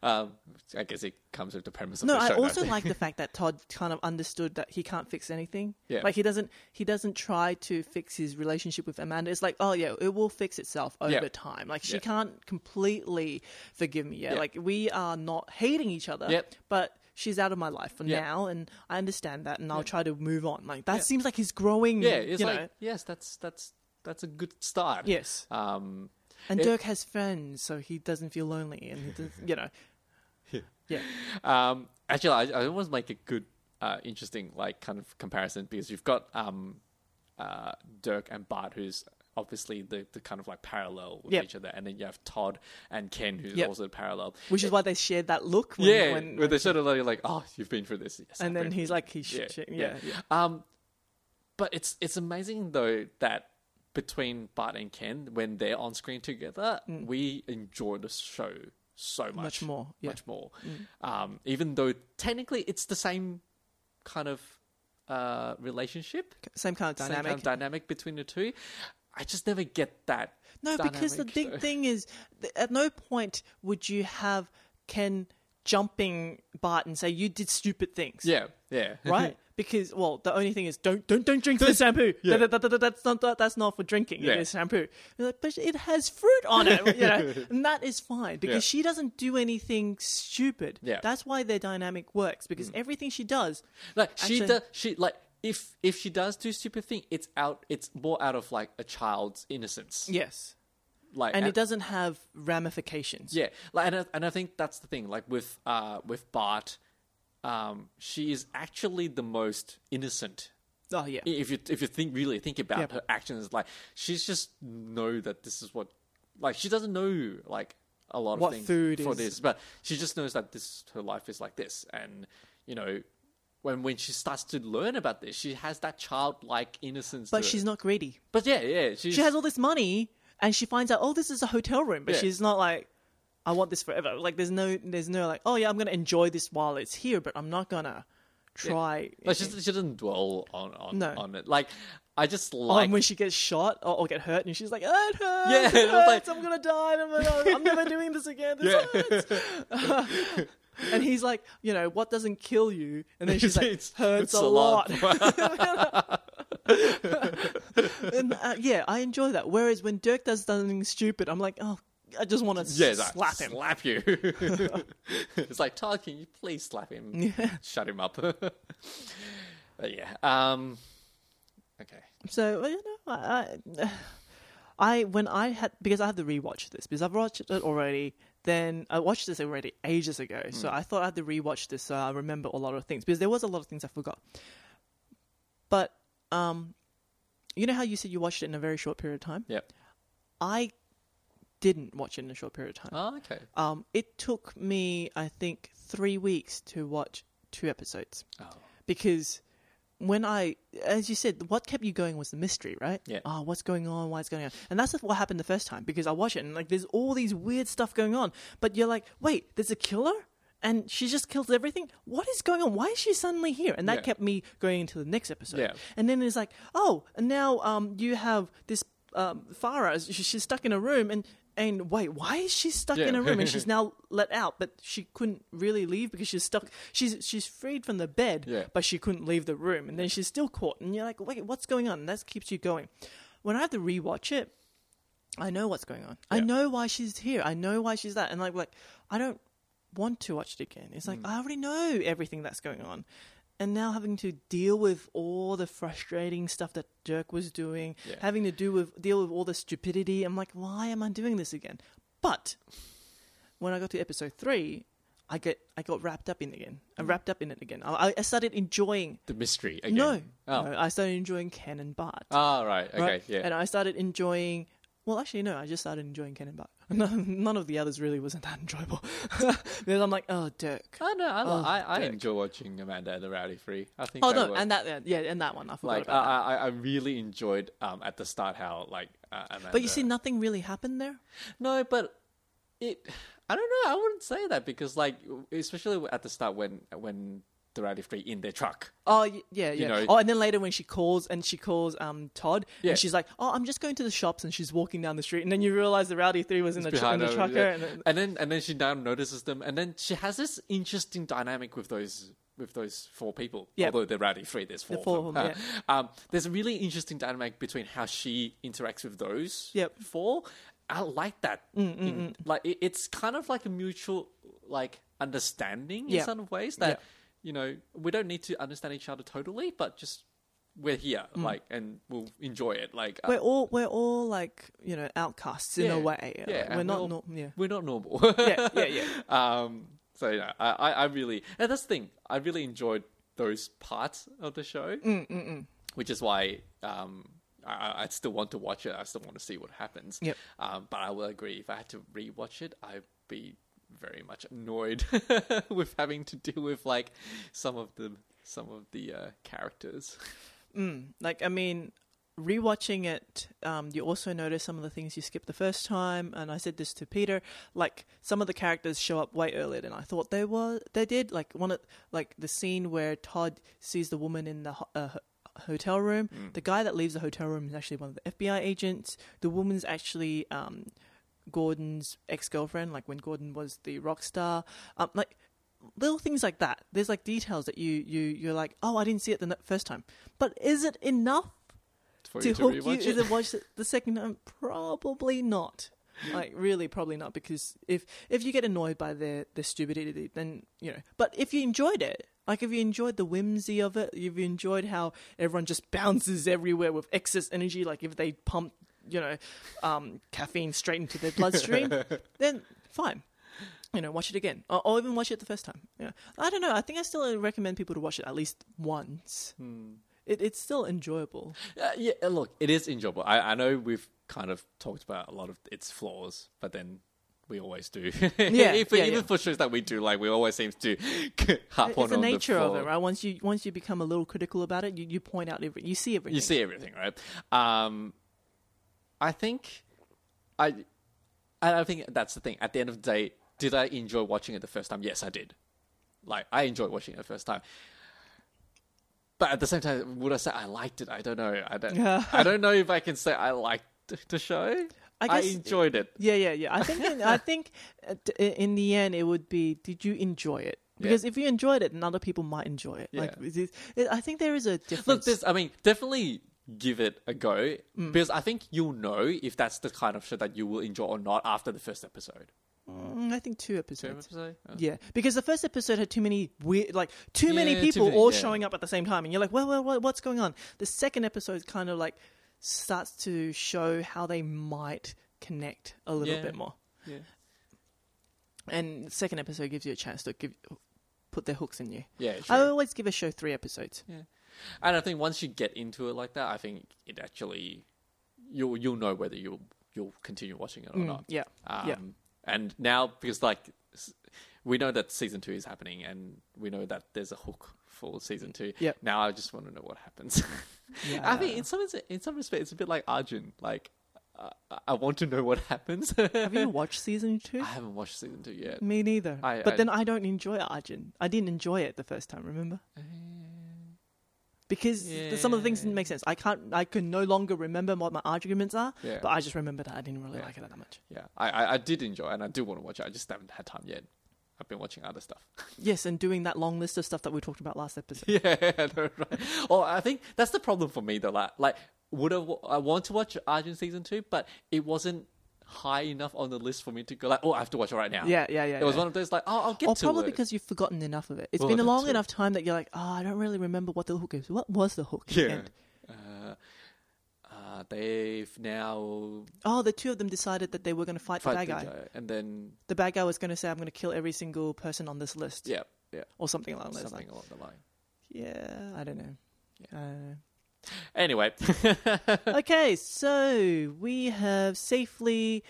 Speaker 2: Um, I guess it comes with the premise of
Speaker 1: No,
Speaker 2: the
Speaker 1: I
Speaker 2: show.
Speaker 1: also
Speaker 2: don't
Speaker 1: like the fact that Todd kind of understood that he can't fix anything.
Speaker 2: Yeah.
Speaker 1: Like he doesn't he doesn't try to fix his relationship with Amanda. It's like, oh yeah, it will fix itself over
Speaker 2: Yeah.
Speaker 1: time. Like she
Speaker 2: Yeah.
Speaker 1: can't completely forgive me yet.
Speaker 2: Yeah.
Speaker 1: Like we are not hating each other.
Speaker 2: Yep.
Speaker 1: But she's out of my life for
Speaker 2: Yeah.
Speaker 1: now and I understand that and I'll try to move on. Like that
Speaker 2: Yeah.
Speaker 1: seems like he's growing
Speaker 2: yeah, it's
Speaker 1: you
Speaker 2: like
Speaker 1: know.
Speaker 2: yes, that's that's that's a good start.
Speaker 1: Yes.
Speaker 2: Um,
Speaker 1: And
Speaker 2: it-
Speaker 1: Dirk has friends, so he doesn't feel lonely and he does, you know. Yeah.
Speaker 2: Um, actually, I, I almost make a good, uh, interesting like kind of comparison because you've got um, uh, Dirk and Bart, who's obviously the, the kind of like parallel with
Speaker 1: Yep.
Speaker 2: each other, and then you have Todd and Ken, who's
Speaker 1: Yep.
Speaker 2: also parallel.
Speaker 1: Which is why they shared that look when,
Speaker 2: yeah,
Speaker 1: when,
Speaker 2: where they sort of like, like, oh, you've been through this, yes,
Speaker 1: and
Speaker 2: I've
Speaker 1: then he's like he's
Speaker 2: yeah,
Speaker 1: yeah,
Speaker 2: yeah.
Speaker 1: yeah.
Speaker 2: Um, but it's it's amazing though that between Bart and Ken, when they're on screen together, we enjoy the show so much,
Speaker 1: Mm. Much more, yeah. Mm.
Speaker 2: much more. Um, even though technically it's the same kind of uh, relationship,
Speaker 1: Same kind of
Speaker 2: same
Speaker 1: dynamic.
Speaker 2: kind of dynamic between the two. I just never get that.
Speaker 1: No, because the big
Speaker 2: so-
Speaker 1: thing is, at no point would you have Ken jumping Bart and say you did stupid things.
Speaker 2: Yeah, yeah,
Speaker 1: Right? because well, the only thing is don't don't don't drink the shampoo.
Speaker 2: Yeah.
Speaker 1: That- that- that- that's not that, that's not for drinking.
Speaker 2: Yeah.
Speaker 1: It is shampoo. Like, but it has fruit on it, you know, and that is fine because
Speaker 2: Yeah.
Speaker 1: she doesn't do anything stupid.
Speaker 2: Yeah. Mm.
Speaker 1: That's why their dynamic works because everything she does.
Speaker 2: Like she
Speaker 1: Actually-
Speaker 2: does, she like if if she does do stupid thing, it's out. It's more out of like a child's innocence.
Speaker 1: Yes.
Speaker 2: Like
Speaker 1: And it doesn't have ramifications.
Speaker 2: Yeah, like and I, and I think that's the thing. Like with uh with Bart, um, she is actually the most innocent.
Speaker 1: Oh yeah.
Speaker 2: If you if you think really think about
Speaker 1: Yep.
Speaker 2: her actions, like she's just know that this is what, like she doesn't know like a lot
Speaker 1: What
Speaker 2: of things
Speaker 1: food
Speaker 2: for
Speaker 1: is-
Speaker 2: this, but she just knows that this her life is like this, and you know. When, when she starts to learn about this, she has that childlike innocence.
Speaker 1: But she's
Speaker 2: it.
Speaker 1: not greedy.
Speaker 2: But yeah, yeah, she's,
Speaker 1: she has all this money and she finds out oh this is a hotel room but
Speaker 2: Yeah.
Speaker 1: she's not like i want this forever like there's no there's no like oh yeah i'm gonna enjoy this while it's here but i'm not gonna try
Speaker 2: Like she, she doesn't dwell on on,
Speaker 1: No.
Speaker 2: on it. Like I just
Speaker 1: oh,
Speaker 2: like
Speaker 1: and when she gets shot or, or get hurt and she's like oh, it hurts
Speaker 2: Yeah,
Speaker 1: it
Speaker 2: was like-
Speaker 1: hurts, i'm gonna die I'm, gonna, I'm never doing this again this
Speaker 2: Yeah.
Speaker 1: hurts." and he's like you know what doesn't kill you and then she's like
Speaker 2: It's-
Speaker 1: hurts
Speaker 2: it's
Speaker 1: a
Speaker 2: a
Speaker 1: lot,
Speaker 2: lot.
Speaker 1: and uh, yeah i enjoy that whereas when dirk does something stupid i'm like oh i just want to
Speaker 2: yeah, like,
Speaker 1: slap him
Speaker 2: Slap you. it's like Todd, can you please slap him? Shut him up. but yeah. Um. Okay.
Speaker 1: So you know, I, I, I when I had because I had to rewatch this because I've watched it already. Then I watched this already ages ago, so I thought I had to rewatch this so I remember a lot of things because there was a lot of things I forgot. But um, you know how you said you watched it in a very short period of time?
Speaker 2: Yep.
Speaker 1: I didn't watch it in a short period of time.
Speaker 2: Oh, okay.
Speaker 1: Um, it took me, I think, three weeks to watch two episodes
Speaker 2: Oh.
Speaker 1: because when I, as you said, what kept you going was the mystery, right?
Speaker 2: Yeah.
Speaker 1: Oh, what's going on? Why is going on? And that's what happened the first time because I watched it and like there's all these weird stuff going on, but you're like, wait, there's a killer. And she just kills everything. What is going on? Why is she suddenly here? And that
Speaker 2: Yeah.
Speaker 1: kept me going into the next episode.
Speaker 2: Yeah.
Speaker 1: And then it's like, oh, and now um, you have this um, Farah. She's stuck in a room, and and wait, why is she stuck
Speaker 2: Yeah.
Speaker 1: in a room? And she's now let out, but she couldn't really leave because she's stuck. She's she's freed from the bed,
Speaker 2: Yeah.
Speaker 1: but she couldn't leave the room, and then she's still caught. And you're like, wait, what's going on? And that keeps you going. When I have to rewatch it, I know what's going on. I
Speaker 2: Yeah.
Speaker 1: know why she's here. I know why she's that. And like, like I don't want to watch it again. It's like
Speaker 2: Mm.
Speaker 1: I already know everything that's going on, and now having to deal with all the frustrating stuff that Dirk was doing,
Speaker 2: Yeah.
Speaker 1: having to do with deal with all the stupidity. I'm like, why am I doing this again? But when I got to episode three, I get I got wrapped up in it again. I wrapped up in it again. I, I started enjoying.
Speaker 2: The mystery again.
Speaker 1: No,
Speaker 2: Oh.
Speaker 1: no, I started enjoying Ken and Bart.
Speaker 2: Ah, right. Okay.
Speaker 1: right?
Speaker 2: Yeah.
Speaker 1: And I started enjoying. Well, actually, no. I just started enjoying Ken and Bart. None, none of the others really wasn't that enjoyable because I'm like, oh, Dirk.
Speaker 2: I know. I,
Speaker 1: Oh,
Speaker 2: I, I
Speaker 1: Dirk.
Speaker 2: enjoy watching Amanda and the Rowdy Free. I think.
Speaker 1: Oh no,
Speaker 2: was-
Speaker 1: and that yeah, and that one I forgot
Speaker 2: like I. I, I really enjoyed um at the start how like uh, Amanda.
Speaker 1: But you see, nothing really happened there.
Speaker 2: no, but it. I don't know. I wouldn't say that because like especially at the start when when the Rowdy Free in their truck.
Speaker 1: Oh y- yeah, yeah.
Speaker 2: know-
Speaker 1: oh, and then later when she calls and she calls um Todd,
Speaker 2: Yeah.
Speaker 1: and she's like, "Oh, I'm just going to the shops," and she's walking down the street, and then you realize the Rowdy Three was in the, tr- in the trucker,
Speaker 2: yeah.
Speaker 1: and then,
Speaker 2: and then and then she now notices them, and then she has this interesting dynamic with those with those four people.
Speaker 1: Yep.
Speaker 2: Although they're rowdy free, there's four.
Speaker 1: four
Speaker 2: of
Speaker 1: of
Speaker 2: them.
Speaker 1: them,
Speaker 2: um, there's a really interesting dynamic between how she interacts with those
Speaker 1: Yep. Mm,
Speaker 2: four. I like that. In- like it, it's kind of like a mutual like understanding in some ways that
Speaker 1: Yeah.
Speaker 2: You know we don't need to understand each other totally, but just we're here,
Speaker 1: Mm.
Speaker 2: like, and we'll enjoy it. Like, uh,
Speaker 1: we're all we're all like you know outcasts in
Speaker 2: Yeah,
Speaker 1: a way.
Speaker 2: yeah,
Speaker 1: Like, we're not.
Speaker 2: we'll-
Speaker 1: nor- yeah,
Speaker 2: we're not normal.
Speaker 1: yeah, yeah, yeah.
Speaker 2: Um, so yeah, I, I, I really, and that's the thing. I really enjoyed those parts of the show,
Speaker 1: Mm,
Speaker 2: which is why um, I, I- I still want to watch it. I still want to see what happens.
Speaker 1: Yep.
Speaker 2: Um, but I will agree. If I had to rewatch it, I'd be very much annoyed with having to deal with like some of the some of the uh, characters.
Speaker 1: Mm, like I mean, rewatching it, um, you also notice some of the things you skipped the first time. And I said this to Peter, like some of the characters show up way earlier than I thought they were. They did like one of like the scene where Todd sees the woman in the uh, hotel room. The guy that leaves the hotel room is actually one of the FBI agents. The woman's actually um, Gordon's ex girlfriend, like when Gordon was the rock star. Um, like little things like that. There's like details that you you you're like, oh, I didn't see it the first time. But is it enough to
Speaker 2: to
Speaker 1: hook you
Speaker 2: it.
Speaker 1: to watch it the second time? Probably not. Like really, probably not. Because if if you get annoyed by their their stupidity, then you know. But if you enjoyed it, like if you enjoyed the whimsy of it, if you enjoyed how everyone just bounces everywhere with excess energy, like if they pump, you know, um, caffeine straight into their bloodstream, then fine. You know, watch it again, or, or even watch it the first time. Yeah, I don't know. I think I still recommend people to watch it at least once.
Speaker 2: Hmm.
Speaker 1: It, it's still enjoyable.
Speaker 2: Uh, yeah, uh, look, it is enjoyable. I, I know we've kind of talked about a lot of its flaws, but then we always do.
Speaker 1: Yeah,
Speaker 2: If-
Speaker 1: yeah,
Speaker 2: even
Speaker 1: yeah.
Speaker 2: for shows that we do, like we always seem to harp on
Speaker 1: it's the
Speaker 2: on
Speaker 1: nature
Speaker 2: the
Speaker 1: of it, right? Once you once you become a little critical about it, you, you point out every you see everything.
Speaker 2: You see everything, right? Um, I think I, I think that's the thing. At the end of the day, did I enjoy watching it the first time? Yes, I did. Like I enjoyed watching it the first time. But at the same time, would I say I liked it? I don't know. I don't. I don't know if I can say I liked the show.
Speaker 1: I
Speaker 2: I, enjoyed it.
Speaker 1: Yeah, yeah, yeah. I think in, I think in the end it would be did you enjoy it? Because if you enjoyed it, then other people might enjoy it. Like
Speaker 2: Yeah.
Speaker 1: it- I think there is a difference.
Speaker 2: Look, this. I mean, definitely give it a go
Speaker 1: Mm.
Speaker 2: because I think you'll know if that's the kind of show that you will enjoy or not after the first episode.
Speaker 1: Mm, I think two
Speaker 2: Two
Speaker 1: episodes.
Speaker 2: episode? Oh.
Speaker 1: Yeah, because the first episode had too many weird, like too many
Speaker 2: Yeah, too
Speaker 1: people
Speaker 2: many,
Speaker 1: all
Speaker 2: yeah.
Speaker 1: showing up at the same time, and you're like, well, well, well, what's going on? The second episode kind of like starts to show how they might connect a little
Speaker 2: Yeah.
Speaker 1: bit more,
Speaker 2: Yeah.
Speaker 1: and the second episode gives you a chance to give put their hooks in you.
Speaker 2: Yeah,
Speaker 1: I always give a show three episodes.
Speaker 2: And I think once you get into it like that, I think it actually you'll you'll know whether you'll you'll continue watching it or
Speaker 1: Mm,
Speaker 2: not.
Speaker 1: yeah,
Speaker 2: Um,
Speaker 1: yeah.
Speaker 2: And now because like we know that season two is happening, and we know that there's a hook for season two.
Speaker 1: Yep.
Speaker 2: Now I just want to know what happens. I think in some in some respect it's a bit like Arjun. Like uh, I want to know what happens.
Speaker 1: Have you watched season two?
Speaker 2: I haven't watched season two yet.
Speaker 1: Me neither.
Speaker 2: I-
Speaker 1: but
Speaker 2: I-
Speaker 1: then I don't enjoy Arjun. I didn't enjoy it the first time. Remember? Because the- some of the things didn't make sense. I can't. I can no longer remember what my arguments are.
Speaker 2: Yeah.
Speaker 1: But I just remember that I didn't really
Speaker 2: Yeah.
Speaker 1: like it that much.
Speaker 2: Yeah, I, I I did enjoy it and I do want to watch it. I just haven't had time yet. I've been watching other stuff.
Speaker 1: Yes, and doing that long list of stuff that we talked about last episode.
Speaker 2: yeah, I right. Oh, I think that's the problem for me though. Like, like would I, I want to watch Arjun season two, but it wasn't high enough on the list for me to go like, oh, I have to watch it right now.
Speaker 1: Yeah, yeah, yeah.
Speaker 2: It was
Speaker 1: yeah.
Speaker 2: one of those like, oh, I'll get
Speaker 1: or
Speaker 2: to
Speaker 1: probably
Speaker 2: it.
Speaker 1: because you've forgotten enough of it. It's
Speaker 2: Well,
Speaker 1: been a long enough time that you're like, oh, I don't really remember what the hook is. What was the hook?
Speaker 2: yeah. Uh, uh, they've now
Speaker 1: Oh, the two of them decided that they were going to fight,
Speaker 2: fight
Speaker 1: the bad
Speaker 2: the
Speaker 1: guy.
Speaker 2: and then
Speaker 1: The bad guy was going to say, "I'm going to kill every single person on this list,"
Speaker 2: yeah, yeah,
Speaker 1: or something along those
Speaker 2: something
Speaker 1: lines.
Speaker 2: along the line.
Speaker 1: Yeah, I don't know.
Speaker 2: Yeah.
Speaker 1: I don't know.
Speaker 2: Anyway,
Speaker 1: okay, so we have safely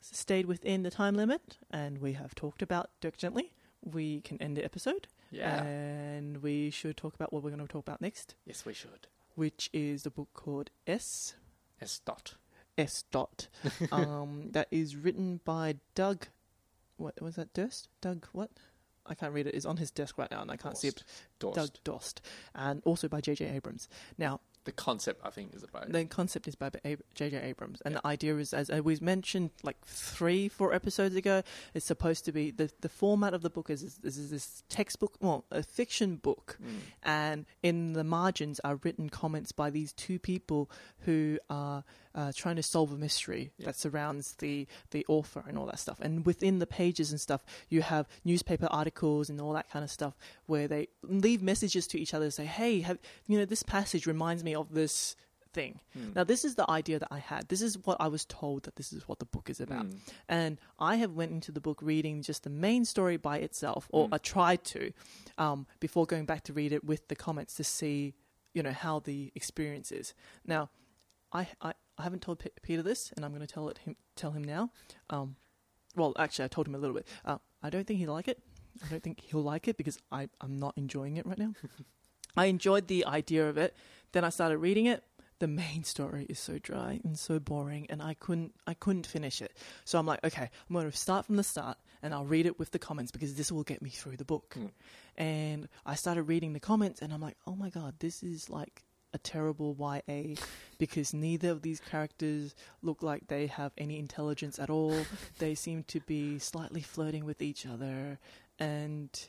Speaker 1: stayed within the time limit, and we have talked about Dirk Gently. We can end the episode,
Speaker 2: yeah,
Speaker 1: and we should talk about what we're going to talk about next,
Speaker 2: yes, we should.
Speaker 1: which is the book called S.
Speaker 2: S dot.
Speaker 1: S. Dot. um, that is written by Doug. What was that? Durst? Doug? What? I can't read it. It's on his desk right now, and I can't see it.
Speaker 2: Dorst.
Speaker 1: Doug Dorst, and also by J.J. Abrams. Now,
Speaker 2: The concept, I think, is about
Speaker 1: the concept is by J.J. Abrams, and
Speaker 2: Yeah.
Speaker 1: the idea is, as we mentioned like three, four episodes ago, it's supposed to be the the format of the book is is, is this textbook, well, a fiction book,
Speaker 2: Mm.
Speaker 1: and in the margins are written comments by these two people who are uh, trying to solve a mystery
Speaker 2: Yeah.
Speaker 1: that surrounds the the author and all that stuff. And within the pages and stuff, you have newspaper articles and all that kind of stuff where they leave messages to each other, say, "Hey, have, you know, this passage reminds me of this." Thing.
Speaker 2: Mm.
Speaker 1: Now, this is the idea that I had. This is what I was told that this is what the book is about
Speaker 2: Mm.
Speaker 1: and I have went into the book reading just the main story by itself, or
Speaker 2: Mm.
Speaker 1: I tried to, um, before going back to read it with the comments to see, you know, how the experience is. Now, I I, I haven't told P- Peter this, and I'm going to tell it him tell him now. Um, well, actually, I told him a little bit. Uh, I don't think he'll like it. I don't think he'll like it because I I'm not enjoying it right now. I enjoyed the idea of it. Then I started reading it. The main story is so dry and so boring, and I couldn't I couldn't finish it. So I'm like, okay, I'm going to start from the start, and I'll read it with the comments because this will get me through the book.
Speaker 2: Mm.
Speaker 1: And I started reading the comments, and I'm like, oh my god, this is like a terrible YA because neither of these characters look like they have any intelligence at all. they seem to be slightly flirting with each other, and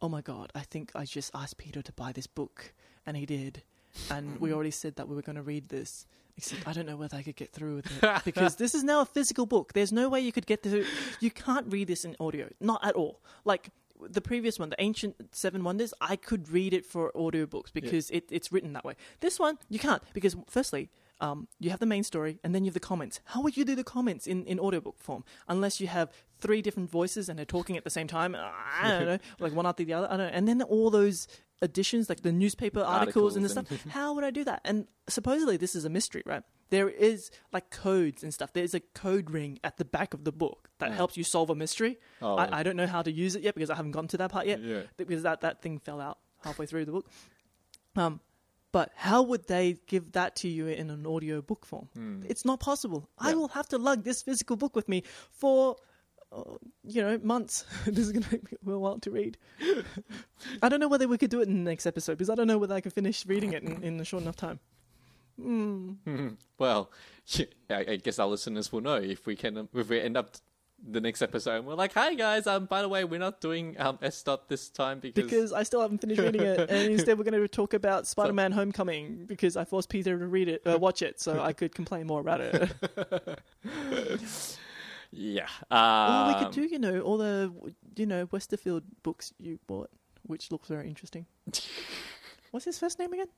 Speaker 1: oh my god, I think I just asked Peter to buy this book, and he did. And we already said that we were going to read this. Except I don't know whether I could get through with it because this is now a physical book. There's no way you could get through. You can't read this in audio, not at all. Like the previous one, the Ancient Seven Wonders, I could read it for audiobooks because it, it's written that way. This one you can't because firstly, um, you have the main story and then you have the comments. How would you do the comments in, in audiobook form unless you have three different voices and they're talking at the same time? I don't know, like one after the other. I don't know. And then all those additions, like the newspaper articles, and the stuff. How would I do that? And supposedly this is a mystery, right? There is like codes and stuff. There's a code ring at the back of the book that
Speaker 2: Yeah.
Speaker 1: helps you solve a mystery.
Speaker 2: Oh.
Speaker 1: I, I don't know how to use it yet because I haven't gotten to that part yet
Speaker 2: Yeah.
Speaker 1: because that, that thing fell out halfway through the book. Um, but how would they give that to you in an audio book form?
Speaker 2: Hmm.
Speaker 1: It's not possible. I will have to lug this physical book with me for, uh, you know, months. this is going to take me a while to read. I don't know whether we could do it in the next episode because I don't know whether I can finish reading it in, in a short enough time. Mm.
Speaker 2: Well, I, guess our listeners will know if we can if we end up the next episode and we're like, "Hi guys, um, by the way, we're not doing um S dot this time because,
Speaker 1: Because I still haven't finished reading it, and instead we're going to talk about Spider-Man: Homecoming because I forced Peter to read it, uh, watch it, so I could complain more about it.
Speaker 2: Yeah,
Speaker 1: Or
Speaker 2: um,
Speaker 1: we could do, you know, all the, you know, Westerfeld books you bought, which looks very interesting. What's his first name again?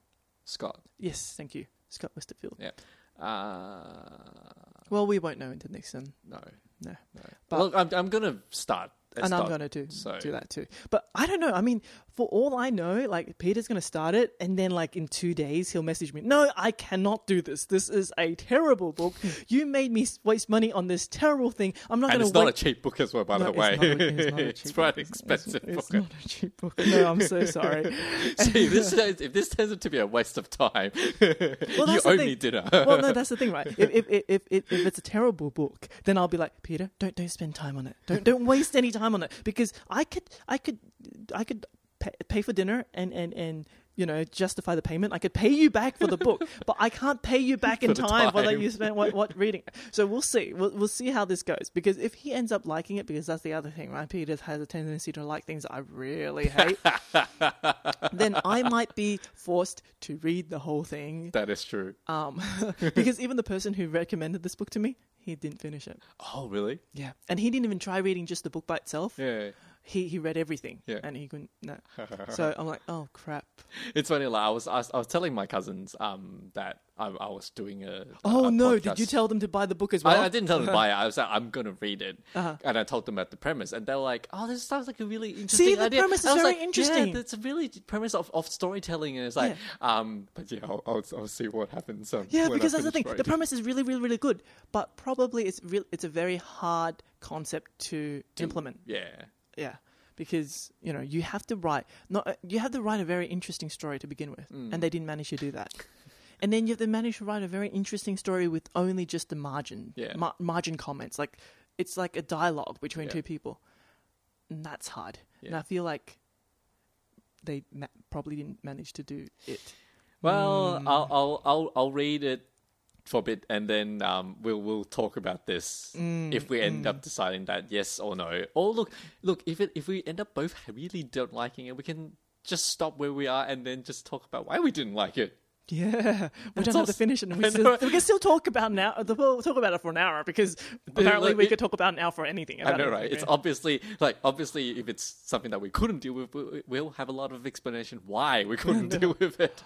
Speaker 2: Scott.
Speaker 1: Yes, thank you, Scott Westerfeld. Yeah.
Speaker 2: Uh,
Speaker 1: Well, we won't know until next time,
Speaker 2: no,
Speaker 1: No.
Speaker 2: no.
Speaker 1: But-
Speaker 2: Look, I'm I'm gonna start.
Speaker 1: And I'm going to do
Speaker 2: so-
Speaker 1: do that too. But I don't know. I mean, for all I know, like Peter's going to start it, and then like in two days he'll message me. No, I cannot do this. This is a terrible book. Hmm. you made me waste money on this terrible thing. I'm not
Speaker 2: and
Speaker 1: going
Speaker 2: it's
Speaker 1: to
Speaker 2: not a cheap book as well, by
Speaker 1: No,
Speaker 2: the way.
Speaker 1: it's not a
Speaker 2: It's quite
Speaker 1: book.
Speaker 2: expensive
Speaker 1: it's, It's
Speaker 2: book.
Speaker 1: not a cheap book. No, I'm so sorry.
Speaker 2: See, this turns, if this turns out to be a waste of time, you
Speaker 1: the
Speaker 2: owe me dinner.
Speaker 1: well, no, that's the thing, right? If if, if if if if it's a terrible book, then I'll be like, Peter, don't don't spend time on it. Don't don't waste any time on it because I could I could I could pay, for dinner and and and you know justify the payment. I could pay you back for the book, but I can't pay you back in
Speaker 2: the
Speaker 1: time for that you spent what what reading. So we'll see. We'll we'll see how this goes because if he ends up liking it, because that's the other thing, right? Peter has a tendency to like things I really hate. then I might be forced to read the whole thing
Speaker 2: that is true.
Speaker 1: um, because even the person who recommended this book to me, he didn't finish it.
Speaker 2: Oh, really?
Speaker 1: Yeah, and he didn't even try reading just the book by itself.
Speaker 2: Yeah.
Speaker 1: He he read everything.
Speaker 2: Yeah.
Speaker 1: and he couldn't. No. so I'm like, oh crap.
Speaker 2: It's funny. Like I was, I was, telling my cousins um that I, I was doing a.
Speaker 1: Oh
Speaker 2: a
Speaker 1: no!
Speaker 2: podcast.
Speaker 1: Did you tell them to buy the book as well?
Speaker 2: I, I didn't tell them to buy it. I was like, I'm gonna read it,
Speaker 1: Uh-huh.
Speaker 2: and I told them about the premise, and they're like, "Oh, this sounds like a really interesting
Speaker 1: the
Speaker 2: idea."
Speaker 1: premise is
Speaker 2: I was
Speaker 1: very
Speaker 2: like,
Speaker 1: interesting.
Speaker 2: Yeah, it's a really premise of, of storytelling, and it's like, um, but yeah, I'll, I'll, I'll see what happens. Um,
Speaker 1: Yeah, because that's the thing. The premise is really, really, really good, but probably it's real. It's a very hard concept to implement.
Speaker 2: Yeah,
Speaker 1: Yeah, because you know you have to write. Not uh, you have to write a very interesting story to begin with,
Speaker 2: Mm.
Speaker 1: and they didn't manage to do that. And then you have to manage to write a very interesting story with only just the margin,
Speaker 2: Yeah.
Speaker 1: ma- margin comments. Like it's like a dialogue between
Speaker 2: Yeah.
Speaker 1: two people, and that's hard. And I feel like they ma- probably didn't manage to do it.
Speaker 2: Well,
Speaker 1: Mm.
Speaker 2: I'll, I'll I'll I'll read it for a bit, and then um, we'll we'll talk about this
Speaker 1: Mm,
Speaker 2: if we end up deciding that yes or no. Or look, look if it if we end up both really don't liking it, we can just stop where we are and then just talk about why we didn't like it.
Speaker 1: Yeah, we
Speaker 2: That's
Speaker 1: don't have to finish it. And we, still, we can still talk about now. We'll talk about it for an hour because apparently
Speaker 2: like,
Speaker 1: we
Speaker 2: it-
Speaker 1: could talk about an hour for anything.
Speaker 2: I know,
Speaker 1: it.
Speaker 2: right? It's
Speaker 1: Yeah.
Speaker 2: obviously like obviously if it's something that we couldn't deal with, we- we'll have a lot of explanation why we couldn't deal with it.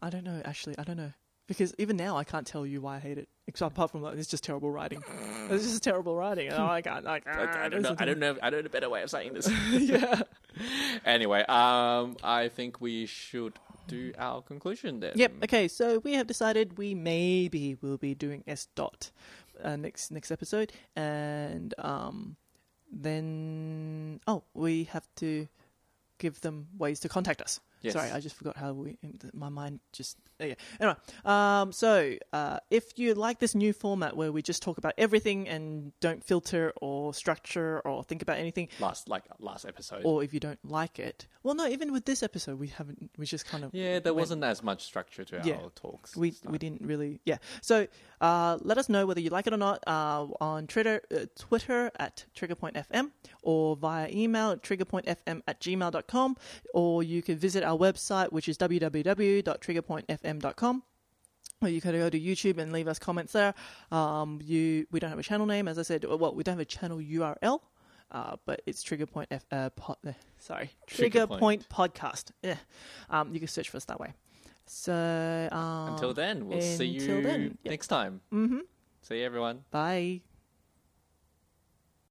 Speaker 1: I don't know. Actually, I don't know because even now I can't tell you why I hate it. Except apart from like, it's just terrible writing. It's just terrible writing. And I can't. Like,
Speaker 2: I, I don't know. I don't know. I don't know a better way of saying this.
Speaker 1: yeah.
Speaker 2: anyway, um, I think we should do our conclusion then.
Speaker 1: Yep. Okay. So we have decided we maybe will be doing S dot uh, next next episode, and um, then oh, we have to give them ways to contact us.
Speaker 2: Yes.
Speaker 1: Sorry, I just forgot how we. My mind just. Yeah. Anyway, um, so uh, if you like this new format where we just talk about everything and don't filter or structure or think about anything,
Speaker 2: Last like last episode.
Speaker 1: or if you don't like it, well, no, even with this episode, we haven't. We just kind of
Speaker 2: yeah, there
Speaker 1: went-
Speaker 2: wasn't as much structure to
Speaker 1: Yeah.
Speaker 2: our talks.
Speaker 1: we we didn't really yeah so uh, let us know whether you like it or not uh, on twitter uh, twitter at triggerpointfm or via email at triggerpointfm at gmail.com or you can visit our website which is www.triggerpointfm.com or you can go to YouTube and leave us comments there. Um, you we don't have a channel name, as I said. Well, we don't have a channel URL, uh, but it's Trigger Point. F, uh, uh, sorry,
Speaker 2: Trigger
Speaker 1: Trigger
Speaker 2: Point.
Speaker 1: Point Podcast. Yeah, um, you can search for us that way. So um,
Speaker 2: Until then, we'll see you
Speaker 1: then, yep.
Speaker 2: next time.
Speaker 1: Mm-hmm.
Speaker 2: See you, everyone.
Speaker 1: Bye.